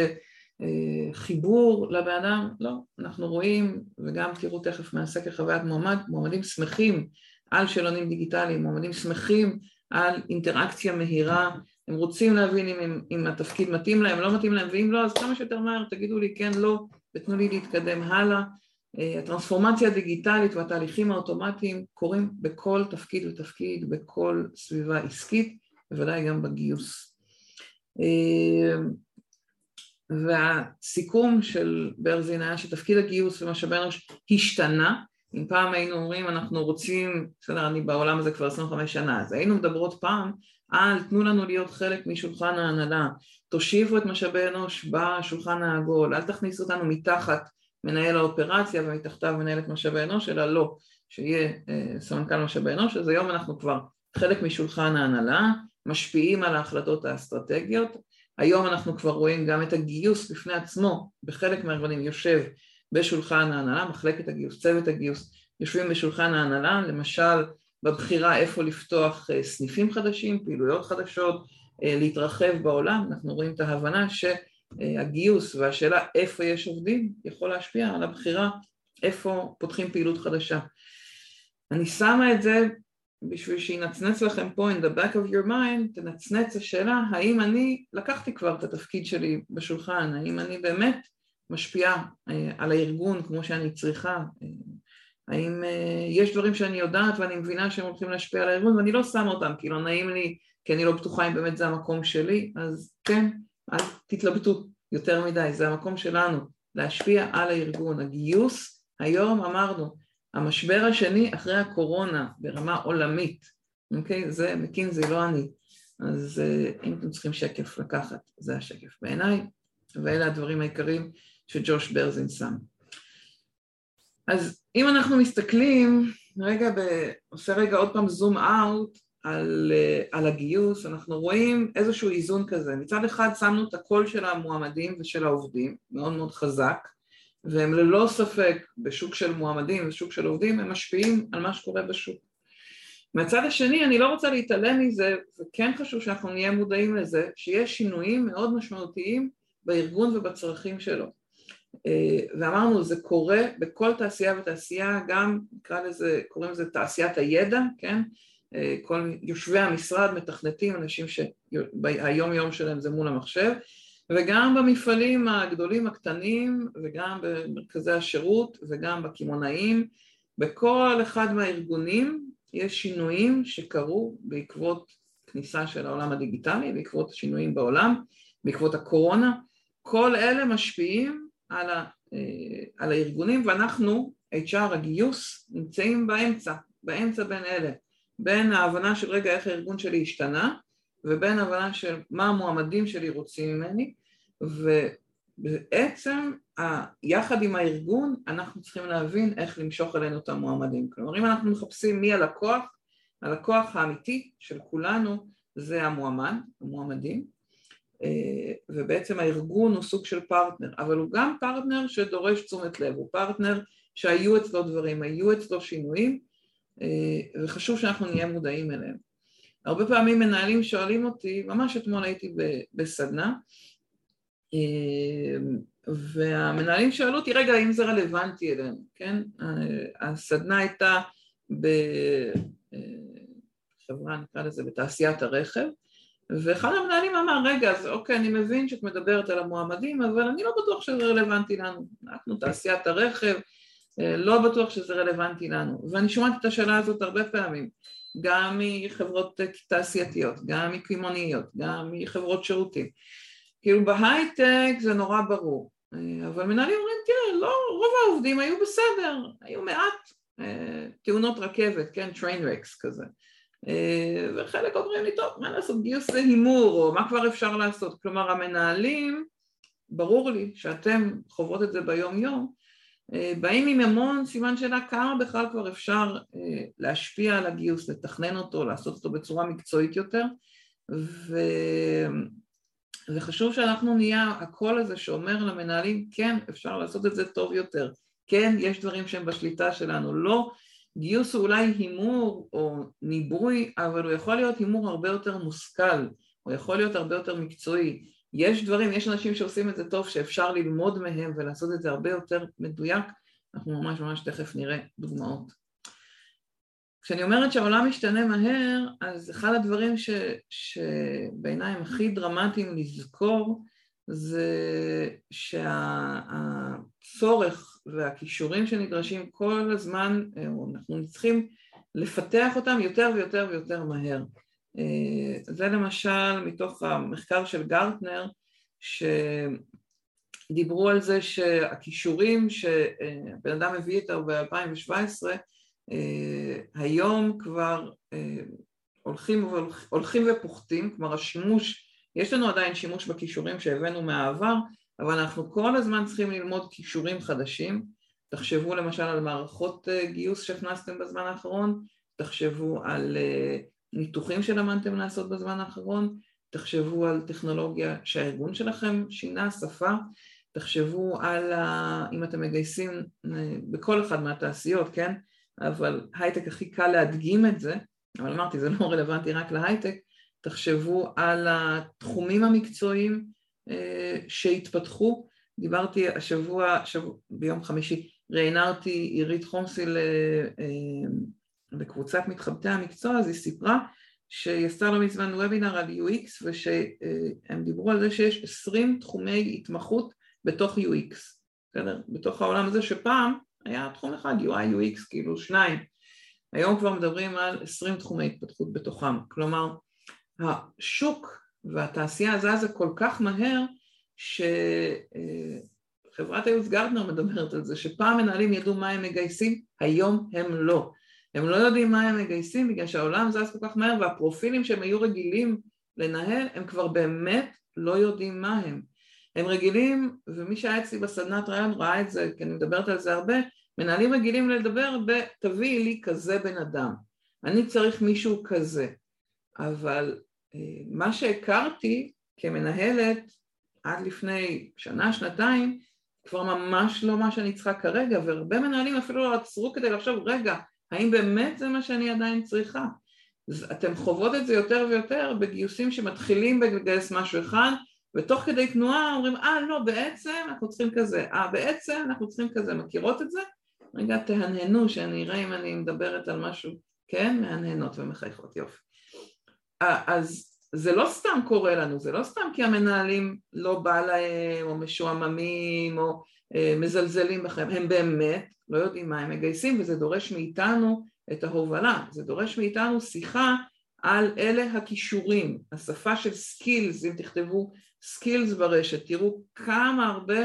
חיבור לבן אדם, לא, אנחנו רואים, וגם תראו תכף מהסקר חוויית מועמד, מועמדים שמחים על שאלונים דיגיטליים, מועמדים שמחים על אינטראקציה מהירה, הם רוצים להבין אם, אם, אם התפקיד מתאים להם, לא מתאים להם, ואם לא, אז כמה שיותר מהר תגידו לי כן, לא, ותנו לי להתקדם הלאה. אה, הטרנספורמציה הדיגיטלית והתהליכים האוטומטיים קורים בכל תפקיד ותפקיד, בכל סביבה עסקית, בוודאי גם בגיוס. אה, והסיכום של ברזין היה שתפקיד הגיוס ומשאבי אנוש השתנה, אם פעם היינו אומרים אנחנו רוצים, בסדר אני בעולם הזה כבר 25 שנה, אז היינו מדברות פעם על תנו לנו להיות חלק משולחן ההנהלה, תושיבו את משאבי אנוש בשולחן העגול, אל תכניסו אותנו מתחת מנהל האופרציה ומתחתיו מנהלת משאבי אנוש, אלא לא, שיהיה אה, סמנכ"ל משאבי אנוש, אז היום אנחנו כבר חלק משולחן ההנהלה, משפיעים על ההחלטות האסטרטגיות, היום אנחנו כבר רואים גם את הגיוס בפני עצמו, בחלק מהארגונים יושב בשולחן ההנהלה, מחלקת הגיוס, צוות הגיוס, יושבים בשולחן ההנהלה, למשל בבחירה איפה לפתוח אה, סניפים חדשים, פעילויות חדשות, אה, להתרחב בעולם, אנחנו רואים את ההבנה שהגיוס והשאלה איפה יש עובדים יכול להשפיע על הבחירה איפה פותחים פעילות חדשה. אני שמה את זה בשביל שינצנץ לכם פה in the back of your mind, תנצנץ השאלה האם אני לקחתי כבר את התפקיד שלי בשולחן, האם אני באמת משפיעה אה, על הארגון כמו שאני צריכה, האם יש דברים שאני יודעת ואני מבינה שהם הולכים להשפיע על הארגון ואני לא שמה אותם כי לא נעים לי כי אני לא בטוחה אם באמת זה המקום שלי, אז כן, אל תתלבטו יותר מדי, זה המקום שלנו, להשפיע על הארגון. הגיוס, היום אמרנו, המשבר השני אחרי הקורונה ברמה עולמית, אוקיי? זה מקינזי, לא אני. אז אה, אם אתם צריכים שקף לקחת, זה השקף בעיניי, ואלה הדברים העיקריים שג'וש ברזין שם. אז אם אנחנו מסתכלים, רגע, ב... עושה רגע עוד פעם זום אאוט על, אה, על הגיוס, אנחנו רואים איזשהו איזון כזה. מצד אחד שמנו את הקול של המועמדים ושל העובדים, מאוד מאוד חזק, והם ללא ספק בשוק של מועמדים ושוק של עובדים, הם משפיעים על מה שקורה בשוק. מהצד השני, אני לא רוצה להתעלם מזה, וכן חשוב שאנחנו נהיה מודעים לזה, שיש שינויים מאוד משמעותיים בארגון ובצרכים שלו. אה, ואמרנו, זה קורה בכל תעשייה ותעשייה, גם נקרא לזה, קוראים לזה תעשיית הידע, כן? אה, כל יושבי המשרד, מתכנתים, אנשים שהיום יום שלהם זה מול המחשב, וגם במפעלים הגדולים הקטנים, וגם במרכזי השירות, וגם בקמעונאים, בכל אחד מהארגונים יש שינויים שקרו בעקבות כניסה של העולם הדיגיטלי, בעקבות השינויים בעולם, בעקבות הקורונה, כל אלה משפיעים על, ה, אה, על הארגונים ואנחנו, HR הגיוס, נמצאים באמצע, באמצע בין אלה. בין ההבנה של רגע איך הארגון שלי השתנה ובין ההבנה של מה המועמדים שלי רוצים ממני ובעצם יחד עם הארגון אנחנו צריכים להבין איך למשוך אלינו את המועמדים כלומר אם אנחנו מחפשים מי הלקוח הלקוח האמיתי של כולנו זה המועמד, המועמדים אה, ובעצם הארגון הוא סוג של פרטנר אבל הוא גם פרטנר שדורש תשומת לב, הוא פרטנר שהיו אצלו דברים, היו אצלו שינויים אה, וחשוב שאנחנו נהיה מודעים אליהם. הרבה פעמים מנהלים שואלים אותי, ממש אתמול הייתי בסדנה, והמנהלים שאלו אותי, רגע, האם זה רלוונטי אלינו, כן? אה, הסדנה הייתה בחברה, נקרא לזה, בתעשיית הרכב, ואחד המנהלים אמר, רגע, אז אוקיי, אני מבין שאת מדברת על המועמדים, אבל אני לא בטוח שזה רלוונטי לנו. אנחנו תעשיית הרכב, אה, לא בטוח שזה רלוונטי לנו. ואני שומעת את השאלה הזאת הרבה פעמים, גם מחברות תעשייתיות, גם מקמעוניות, גם מחברות שירותים. כאילו בהייטק זה נורא ברור, אה, אבל מנהלים אומרים, תראה, לא, רוב העובדים היו בסדר, היו מעט אה, תאונות רכבת, כן, train wrecks כזה. וחלק אומרים לי, טוב, מה לעשות, גיוס זה הימור, או מה כבר אפשר לעשות? כלומר, המנהלים, ברור לי שאתם חוות את זה ביום יום, אה, באים עם המון סימן שאלה כמה בכלל כבר אפשר אה, להשפיע על הגיוס, לתכנן אותו, לעשות אותו בצורה מקצועית יותר ו... וחשוב שאנחנו נהיה הקול הזה שאומר למנהלים כן אפשר לעשות את זה טוב יותר, כן יש דברים שהם בשליטה שלנו, לא גיוס הוא אולי הימור או ניבוי אבל הוא יכול להיות הימור הרבה יותר מושכל, הוא יכול להיות הרבה יותר מקצועי. יש דברים, יש אנשים שעושים את זה טוב שאפשר ללמוד מהם ולעשות את זה הרבה יותר מדויק, אנחנו ממש ממש תכף נראה דוגמאות. כשאני אומרת שהעולם משתנה מהר, אז אחד הדברים ש, שבעיניי הם הכי דרמטיים לזכור זה שהצורך והכישורים שנדרשים כל הזמן, אנחנו צריכים לפתח אותם יותר ויותר ויותר מהר. זה למשל מתוך המחקר של גרטנר, שדיברו על זה שהכישורים שבן אדם הביא איתו ב-2017 היום כבר הולכים, הולכים ופוחתים, כלומר השימוש, יש לנו עדיין שימוש בכישורים שהבאנו מהעבר, אבל אנחנו כל הזמן צריכים ללמוד כישורים חדשים. תחשבו למשל על מערכות גיוס שהכנסתם בזמן האחרון, תחשבו על ניתוחים שלמדתם לעשות בזמן האחרון, תחשבו על טכנולוגיה שהארגון שלכם שינה, שפה, תחשבו על, ה... אם אתם מגייסים בכל אחד מהתעשיות, כן? אבל הייטק הכי קל להדגים את זה, אבל אמרתי זה לא רלוונטי רק להייטק, תחשבו על התחומים המקצועיים שהתפתחו, דיברתי השבוע, שבוע, ביום חמישי, ראיינרתי עירית חומסי לקבוצת מתחבטי המקצוע, אז היא סיפרה שהיא עשתה לא מזמן וובינר על UX ושהם דיברו על זה שיש עשרים תחומי התמחות בתוך UX, בסדר? בתוך העולם הזה שפעם היה תחום אחד, UI, UX, כאילו שניים. היום כבר מדברים על עשרים תחומי התפתחות בתוכם, כלומר השוק והתעשייה זזה כל כך מהר שחברת הייעוץ גרטנר מדברת על זה שפעם מנהלים ידעו מה הם מגייסים, היום הם לא. הם לא יודעים מה הם מגייסים בגלל שהעולם זז כל כך מהר והפרופילים שהם היו רגילים לנהל הם כבר באמת לא יודעים מה הם. הם רגילים, ומי שהיה אצלי בסדנת רעיון ראה את זה, כי אני מדברת על זה הרבה, מנהלים רגילים לדבר ב תביאי לי כזה בן אדם, אני צריך מישהו כזה, אבל מה שהכרתי כמנהלת עד לפני שנה, שנתיים, כבר ממש לא מה שאני צריכה כרגע, והרבה מנהלים אפילו לא עצרו כדי לחשוב, רגע, האם באמת זה מה שאני עדיין צריכה? אתם חוות את זה יותר ויותר בגיוסים שמתחילים בלגייס משהו אחד, ותוך כדי תנועה אומרים, אה לא, בעצם אנחנו צריכים כזה, אה בעצם אנחנו צריכים כזה, מכירות את זה? רגע תהנהנו שאני אראה אם אני מדברת על משהו, כן? מהנהנות ומחייכות, יופי. אז זה לא סתם קורה לנו, זה לא סתם כי המנהלים לא בא להם או משועממים או אה, מזלזלים בכם, הם באמת לא יודעים מה הם מגייסים וזה דורש מאיתנו את ההובלה, זה דורש מאיתנו שיחה על אלה הכישורים, השפה של skills, אם תכתבו skills ברשת, תראו כמה הרבה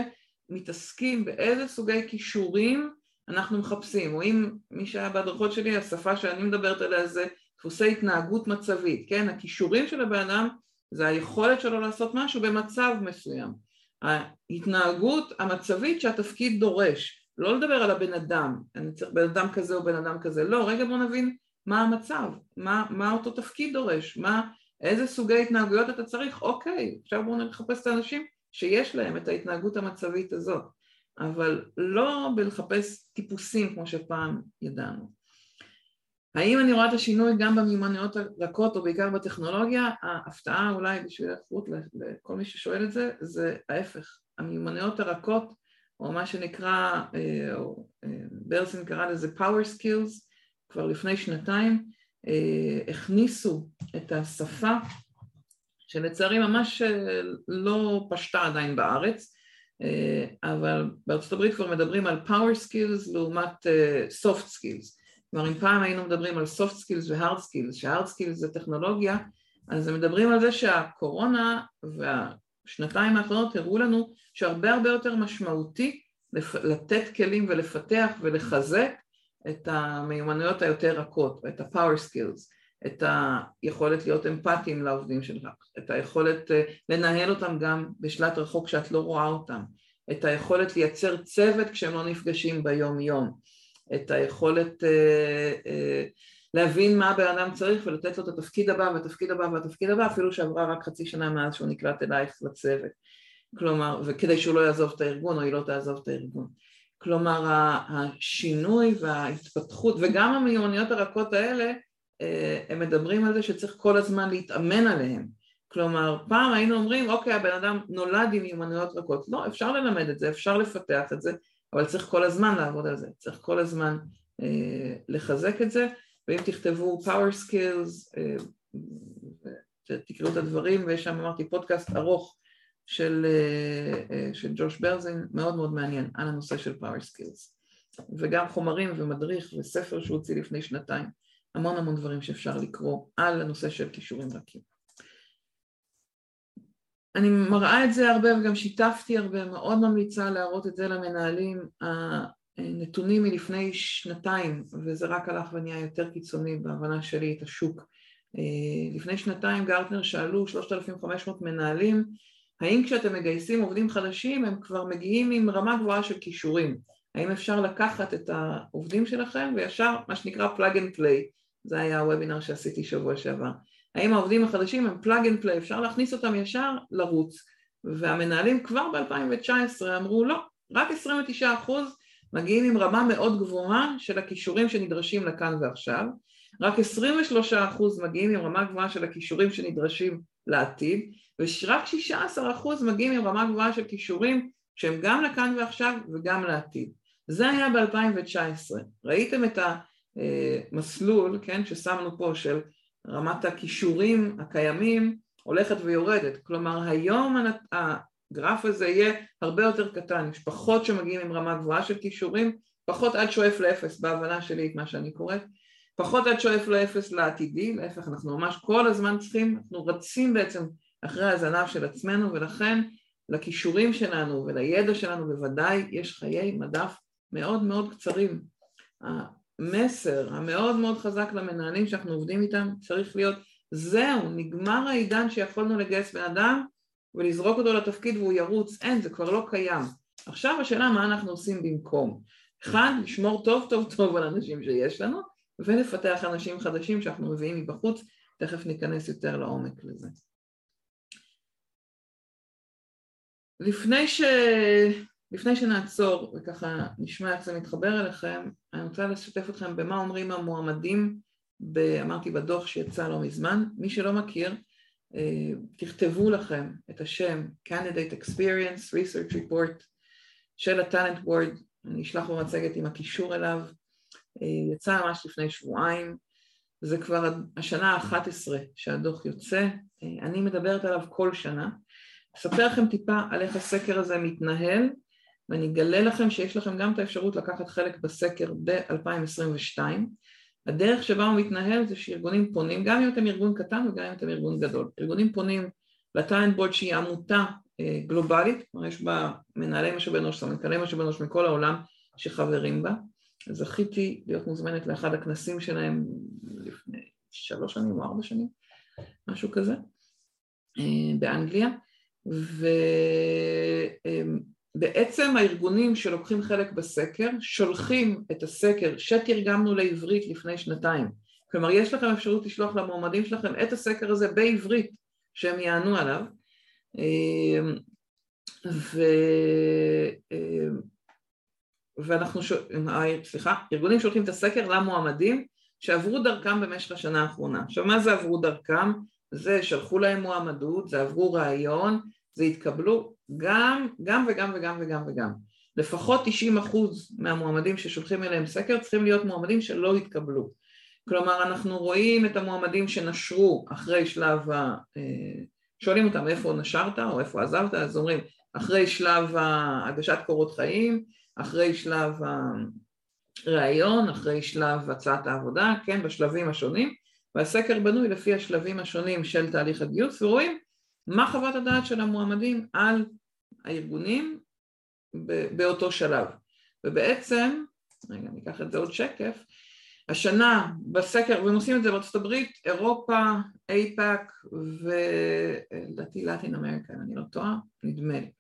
מתעסקים באיזה סוגי כישורים אנחנו מחפשים, או אם מי שהיה בהדרכות שלי, השפה שאני מדברת עליה זה דפוסי התנהגות מצבית, כן? הכישורים של הבן אדם זה היכולת שלו לעשות משהו במצב מסוים. ההתנהגות המצבית שהתפקיד דורש, לא לדבר על הבן אדם, אני צריך בן אדם כזה או בן אדם כזה, לא, רגע בוא נבין מה המצב, מה, מה אותו תפקיד דורש, מה, איזה סוגי התנהגויות אתה צריך, אוקיי, עכשיו בואו נחפש את האנשים שיש להם את ההתנהגות המצבית הזאת, אבל לא בלחפש טיפוסים כמו שפעם ידענו. האם אני רואה את השינוי גם במיומנויות הרכות או בעיקר בטכנולוגיה? ההפתעה אולי בשביל האיכות לכל מי ששואל את זה, זה ההפך. המיומנויות הרכות, או מה שנקרא, אה, או אה, ברסין קרא לזה power skills, כבר לפני שנתיים, אה, הכניסו את השפה שלצערי ממש לא פשטה עדיין בארץ, אבל בארצות הברית כבר מדברים על power skills לעומת soft skills. כלומר אם פעם היינו מדברים על soft skills ו-hard skills, ש-hard skills זה טכנולוגיה, אז הם מדברים על זה שהקורונה והשנתיים האחרונות הראו לנו שהרבה הרבה יותר משמעותי לתת כלים ולפתח ולחזק את המיומנויות היותר רכות, את ה-power skills, את היכולת להיות אמפתיים לעובדים שלך, את היכולת אה, לנהל אותם גם בשלט רחוק כשאת לא רואה אותם, את היכולת לייצר צוות כשהם לא נפגשים ביום יום, את היכולת אה, אה, להבין מה הבן אדם צריך ולתת לו את התפקיד הבא והתפקיד הבא והתפקיד הבא אפילו שעברה רק חצי שנה מאז שהוא נקלט אלייך לצוות. כלומר, וכדי שהוא לא יעזוב את הארגון או היא לא תעזוב את הארגון כלומר השינוי וההתפתחות וגם המיומנויות הרכות האלה אה, הם מדברים על זה שצריך כל הזמן להתאמן עליהם. כלומר פעם היינו אומרים אוקיי הבן אדם נולד עם מיומנויות רכות. לא אפשר ללמד את זה אפשר לפתח את זה אבל צריך כל הזמן לעבוד על זה, צריך כל הזמן אה, לחזק את זה ואם תכתבו power skills, תקראו את הדברים, ויש שם אמרתי פודקאסט ארוך של, של ג'וש ברזין, מאוד מאוד מעניין, על הנושא של power skills. וגם חומרים ומדריך וספר שהוא הוציא לפני שנתיים, המון המון דברים שאפשר לקרוא על הנושא של כישורים רכים. אני מראה את זה הרבה וגם שיתפתי הרבה, מאוד ממליצה להראות את זה למנהלים. הנתונים מלפני שנתיים, וזה רק הלך ונהיה יותר קיצוני בהבנה שלי את השוק. לפני שנתיים גרטנר שאלו 3,500 מנהלים, האם כשאתם מגייסים עובדים חדשים הם כבר מגיעים עם רמה גבוהה של כישורים? האם אפשר לקחת את העובדים שלכם וישר מה שנקרא plug and play, זה היה הוובינר שעשיתי שבוע שעבר. האם העובדים החדשים הם plug and play, אפשר להכניס אותם ישר לרוץ, והמנהלים כבר ב-2019 אמרו לא, רק 29% מגיעים עם רמה מאוד גבוהה של הכישורים שנדרשים לכאן ועכשיו, רק 23% מגיעים עם רמה גבוהה של הכישורים שנדרשים לעתיד, ורק 16% מגיעים עם רמה גבוהה של כישורים שהם גם לכאן ועכשיו וגם לעתיד. זה היה ב-2019. ראיתם את המסלול, כן, ששמנו פה של רמת הכישורים הקיימים הולכת ויורדת. כלומר, היום הגרף הזה יהיה הרבה יותר קטן, יש פחות שמגיעים עם רמה גבוהה של כישורים, פחות עד שואף לאפס בהבנה שלי את מה שאני קוראת, פחות עד שואף לאפס לעתידי, להפך אנחנו ממש כל הזמן צריכים, אנחנו רצים בעצם אחרי הזנב של עצמנו ולכן לכישורים שלנו ולידע שלנו בוודאי יש חיי מדף מאוד מאוד קצרים. המסר המאוד מאוד חזק למנהלים שאנחנו עובדים איתם צריך להיות זהו, נגמר העידן שיכולנו לגייס בן אדם ולזרוק אותו לתפקיד והוא ירוץ, אין, זה כבר לא קיים. עכשיו השאלה מה אנחנו עושים במקום. אחד, לשמור טוב טוב טוב על אנשים שיש לנו ולפתח אנשים חדשים שאנחנו מביאים מבחוץ, תכף ניכנס יותר לעומק לזה. לפני, ש... לפני שנעצור וככה נשמע איך זה מתחבר אליכם, אני רוצה לשתף אתכם במה אומרים המועמדים, ב... אמרתי בדוח שיצא לא מזמן, מי שלא מכיר, אה, תכתבו לכם את השם Candidate Experience Research Report של הטאלנט וורד, אני אשלח במצגת עם הקישור אליו, אה, יצא ממש לפני שבועיים, זה כבר השנה ה-11 שהדוח יוצא, אה, אני מדברת עליו כל שנה, אספר לכם טיפה על איך הסקר הזה מתנהל ואני אגלה לכם שיש לכם גם את האפשרות לקחת חלק בסקר ב-2022 הדרך שבה הוא מתנהל זה שארגונים פונים, גם אם אתם ארגון קטן וגם אם אתם ארגון גדול. ארגונים פונים לטיינד בורד שהיא עמותה אה, גלובלית, כלומר יש בה מנהלי משאבי אנוש, סמנכ"לי משאבי אנוש מכל העולם שחברים בה. זכיתי להיות מוזמנת לאחד הכנסים שלהם לפני שלוש שנים או ארבע שנים, משהו כזה, אה, באנגליה ובעצם הארגונים שלוקחים חלק בסקר שולחים את הסקר שתרגמנו לעברית לפני שנתיים כלומר יש לכם אפשרות לשלוח למועמדים שלכם את הסקר הזה בעברית שהם יענו עליו ו... ואנחנו, ש... סליחה, ארגונים שולחים את הסקר למועמדים שעברו דרכם במשך השנה האחרונה. עכשיו מה זה עברו דרכם? זה שלחו להם מועמדות, זה עברו ראיון, זה התקבלו גם, גם וגם וגם וגם וגם. לפחות 90 אחוז מהמועמדים ששולחים אליהם סקר צריכים להיות מועמדים שלא התקבלו. כלומר אנחנו רואים את המועמדים שנשרו אחרי שלב ה... אה, שואלים אותם איפה נשרת או איפה עזבת, אז אומרים אחרי שלב הגשת קורות חיים, אחרי שלב הראיון, אחרי שלב הצעת העבודה, כן, בשלבים השונים, והסקר בנוי לפי השלבים השונים של תהליך הגיוס ורואים מה חוות הדעת של המועמדים על הארגונים באותו שלב? ובעצם, רגע אני אקח את זה עוד שקף, השנה בסקר, והם עושים את זה בארצות הברית, אירופה, אייפאק ולדעתי לטין אמריקה, אם אני לא טועה, נדמה לי.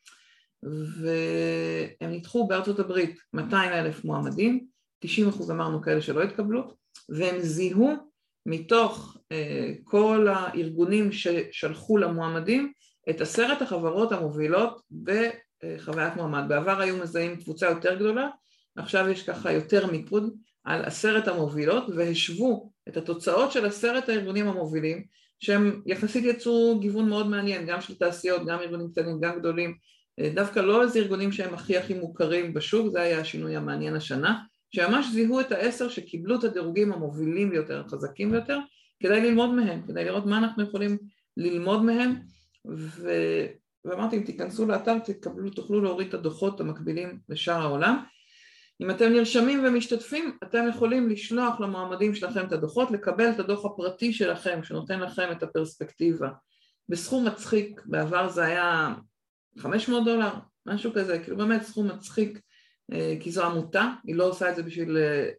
והם ניתחו בארצות הברית 200 אלף מועמדים, 90 אחוז אמרנו כאלה שלא התקבלו והם זיהו מתוך אה, כל הארגונים ששלחו למועמדים את עשרת החברות המובילות בחוויית מועמד. בעבר היו מזהים קבוצה יותר גדולה, עכשיו יש ככה יותר מיקוד על עשרת המובילות והשוו את התוצאות של עשרת הארגונים המובילים שהם יחסית יצרו גיוון מאוד מעניין, גם של תעשיות, גם ארגונים קטנים, גם גדולים, אה, דווקא לא איזה ארגונים שהם הכי הכי מוכרים בשוק, זה היה השינוי המעניין השנה, שממש זיהו את העשר שקיבלו את הדירוגים המובילים ביותר, החזקים ביותר, כדי ללמוד מהם, כדי לראות מה אנחנו יכולים ללמוד מהם, ו... ואמרתי אם תיכנסו לאתר תקבלו, תוכלו להוריד את הדוחות המקבילים לשאר העולם. אם אתם נרשמים ומשתתפים אתם יכולים לשלוח למועמדים שלכם את הדוחות, לקבל את הדוח הפרטי שלכם שנותן לכם את הפרספקטיבה. בסכום מצחיק, בעבר זה היה 500 דולר, משהו כזה, כאילו באמת סכום מצחיק כי זו עמותה, היא לא עושה את זה בשביל אה,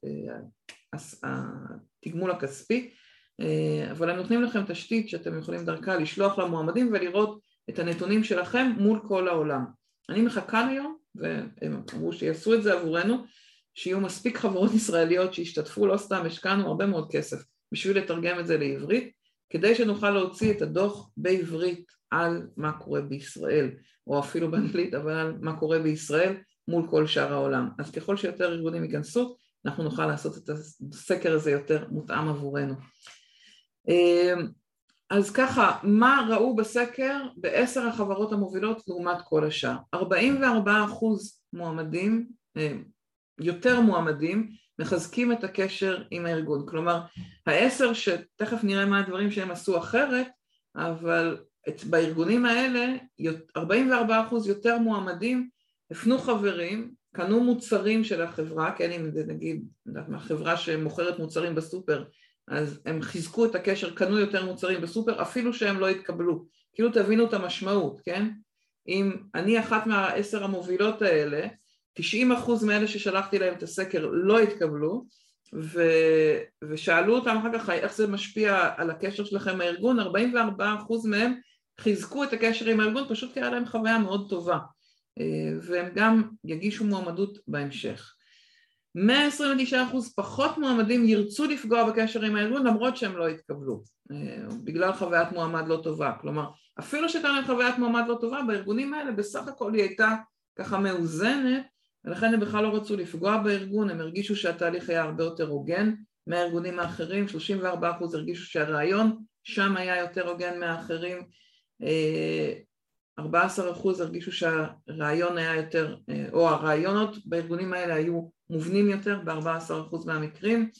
אה, התגמול הכספי, אבל הם נותנים לכם תשתית שאתם יכולים דרכה לשלוח למועמדים ולראות את הנתונים שלכם מול כל העולם. אני מחכה ליום, והם אמרו שיעשו את זה עבורנו, שיהיו מספיק חברות ישראליות שישתתפו, לא סתם השקענו הרבה מאוד כסף בשביל לתרגם את זה לעברית, כדי שנוכל להוציא את הדוח בעברית על מה קורה בישראל, או אפילו באנגלית, אבל על מה קורה בישראל מול כל שאר העולם. אז ככל שיותר ארגונים ייכנסו, אנחנו נוכל לעשות את הסקר הזה יותר מותאם עבורנו. אמ, אז ככה, מה ראו בסקר בעשר החברות המובילות לעומת כל השאר? 44 אחוז מועמדים, אמ, יותר מועמדים, מחזקים את הקשר עם הארגון. כלומר, העשר שתכף נראה מה הדברים שהם עשו אחרת, אבל בארגונים האלה 44 אחוז יותר מועמדים הפנו חברים, קנו מוצרים של החברה, כן אם זה נגיד, יודעת מה, חברה שמוכרת מוצרים בסופר, אז הם חיזקו את הקשר, קנו יותר מוצרים בסופר, אפילו שהם לא התקבלו. כאילו תבינו את המשמעות, כן? אם אני אחת מהעשר המובילות האלה, 90 אחוז מאלה ששלחתי להם את הסקר לא התקבלו, ו... ושאלו אותם אחר כך איך זה משפיע על הקשר שלכם עם הארגון, 44 אחוז מהם חיזקו את הקשר עם הארגון פשוט כי היה להם חוויה מאוד טובה. אה, והם גם יגישו מועמדות בהמשך. 129% פחות מועמדים ירצו לפגוע בקשר עם הארגון למרות שהם לא יתקבלו אה, בגלל חוויית מועמד לא טובה. כלומר אפילו שהייתה להם חוויית מועמד לא טובה בארגונים האלה בסך הכל היא הייתה ככה מאוזנת ולכן הם בכלל לא רצו לפגוע בארגון הם הרגישו שהתהליך היה הרבה יותר הוגן מהארגונים האחרים 34% הרגישו שהרעיון שם היה יותר הוגן מהאחרים. אה, 14 אחוז הרגישו שהרעיון היה יותר, אה, או הרעיונות בארגונים האלה היו מובנים יותר ב-14 אחוז מהמקרים,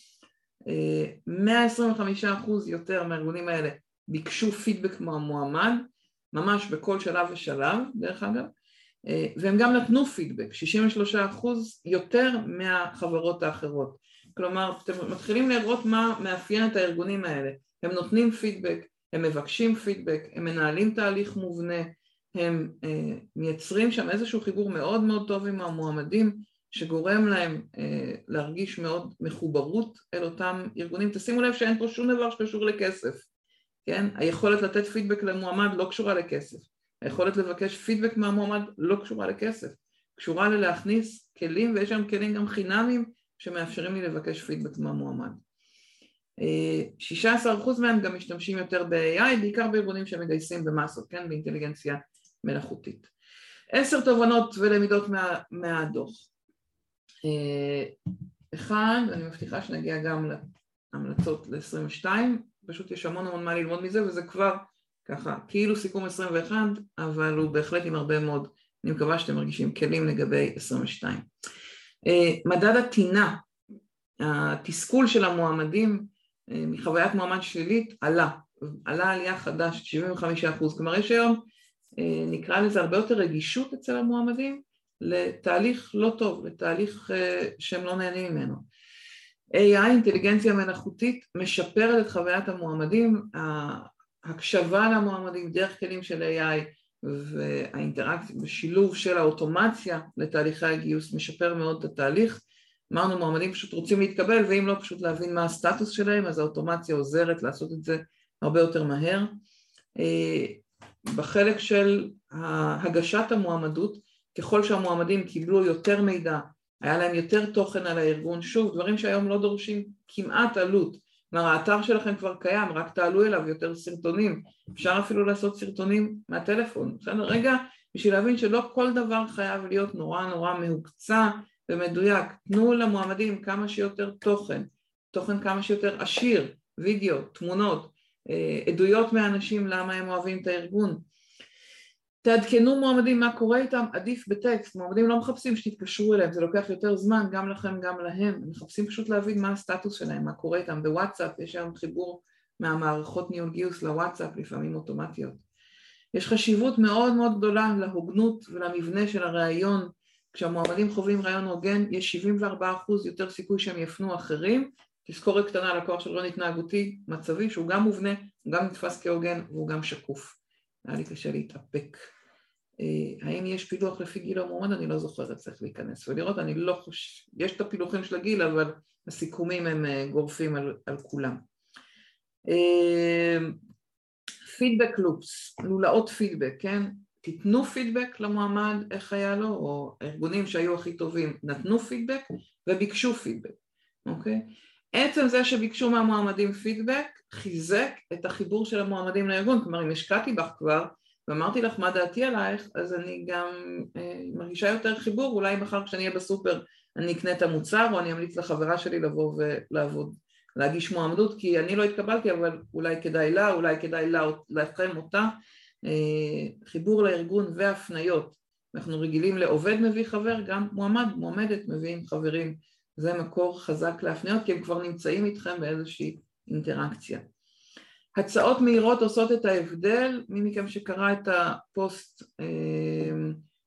125 אה, אחוז יותר מהארגונים האלה ביקשו פידבק מהמועמד, ממש בכל שלב ושלב דרך אגב, אה, והם גם נתנו פידבק, 63 אחוז יותר מהחברות האחרות, כלומר אתם מתחילים לראות מה מאפיין את הארגונים האלה, הם נותנים פידבק, הם מבקשים פידבק, הם מנהלים תהליך מובנה, הם אה, מייצרים שם איזשהו חיבור מאוד מאוד טוב עם המועמדים שגורם להם אה, להרגיש מאוד מחוברות אל אותם ארגונים. תשימו לב שאין פה שום דבר שקשור לכסף, כן? היכולת לתת פידבק למועמד לא קשורה לכסף, היכולת לבקש פידבק מהמועמד לא קשורה לכסף, קשורה ללהכניס כלים ויש שם כלים גם חינמים שמאפשרים לי לבקש פידבק מהמועמד. 16% אה, מהם גם משתמשים יותר ב-AI, בעיקר בארגונים שמגייסים במסות, כן? באינטליגנציה מלאכותית. עשר תובנות ולמידות מה, מהדוח. אה, אחד, אני מבטיחה שנגיע גם להמלצות ל-22, פשוט יש המון המון מה ללמוד מזה וזה כבר ככה כאילו סיכום 21 אבל הוא בהחלט עם הרבה מאוד, אני מקווה שאתם מרגישים כלים לגבי 22. אה, מדד הטינה, התסכול של המועמדים אה, מחוויית מועמד שלילית עלה, עלה עלייה חדש, 75 אחוז, כלומר יש היום נקרא לזה הרבה יותר רגישות אצל המועמדים לתהליך לא טוב, לתהליך אה, שהם לא נהנים ממנו. AI, אינטליגנציה מלאכותית, משפרת את חוויית המועמדים, ההקשבה למועמדים דרך כלים של AI והאינטראקציה, בשילוב של האוטומציה לתהליכי הגיוס משפר מאוד את התהליך. אמרנו מועמדים פשוט רוצים להתקבל ואם לא פשוט להבין מה הסטטוס שלהם אז האוטומציה עוזרת לעשות את זה הרבה יותר מהר. בחלק של הגשת המועמדות, ככל שהמועמדים קיבלו יותר מידע, היה להם יותר תוכן על הארגון, שוב, דברים שהיום לא דורשים כמעט עלות, כלומר האתר שלכם כבר קיים, רק תעלו אליו יותר סרטונים, אפשר אפילו לעשות סרטונים מהטלפון, בסדר? רגע, בשביל להבין שלא כל דבר חייב להיות נורא נורא מהוקצע ומדויק, תנו למועמדים כמה שיותר תוכן, תוכן כמה שיותר עשיר, וידאו, תמונות, עדויות מאנשים למה הם אוהבים את הארגון. תעדכנו מועמדים מה קורה איתם, עדיף בטקסט, מועמדים לא מחפשים שתתקשרו אליהם, זה לוקח יותר זמן גם לכם גם להם, הם מחפשים פשוט להבין מה הסטטוס שלהם, מה קורה איתם, בוואטסאפ יש היום חיבור מהמערכות ניהול גיוס לוואטסאפ, לפעמים אוטומטיות. יש חשיבות מאוד מאוד גדולה להוגנות ולמבנה של הראיון, כשהמועמדים חווים ראיון הוגן יש 74% יותר סיכוי שהם יפנו אחרים, תזכורת קטנה על הכוח של רעיון התנהגותי מצבי שהוא גם מובנה, הוא גם נתפס כהוגן והוא גם שקוף. היה לי קשה להתאפק. אה, האם יש פילוח לפי גיל המועמד? אני לא זוכרת, צריך להיכנס ולראות, אני לא חושב, יש את הפילוחים של הגיל, אבל הסיכומים הם אה, גורפים על, על כולם. פידבק לופס, לולאות פידבק, כן? תיתנו פידבק למועמד, איך היה לו, או ארגונים שהיו הכי טובים נתנו פידבק וביקשו פידבק, אוקיי? עצם זה שביקשו מהמועמדים פידבק חיזק את החיבור של המועמדים לארגון, כלומר אם השקעתי בך כבר ואמרתי לך מה דעתי עלייך, אז אני גם אה, מרגישה יותר חיבור, אולי מחר כשאני אהיה בסופר אני אקנה את המוצר או אני אמליץ לחברה שלי לבוא ולעבוד, להגיש מועמדות, כי אני לא התקבלתי אבל אולי כדאי לה, אולי כדאי לה, לכם אותה, אה, חיבור לארגון והפניות, אנחנו רגילים לעובד מביא חבר, גם מועמד, מועמדת מביאים חברים, זה מקור חזק להפניות כי הם כבר נמצאים איתכם באיזושהי אינטראקציה. הצעות מהירות עושות את ההבדל, מי מכם שקרא את הפוסט אה,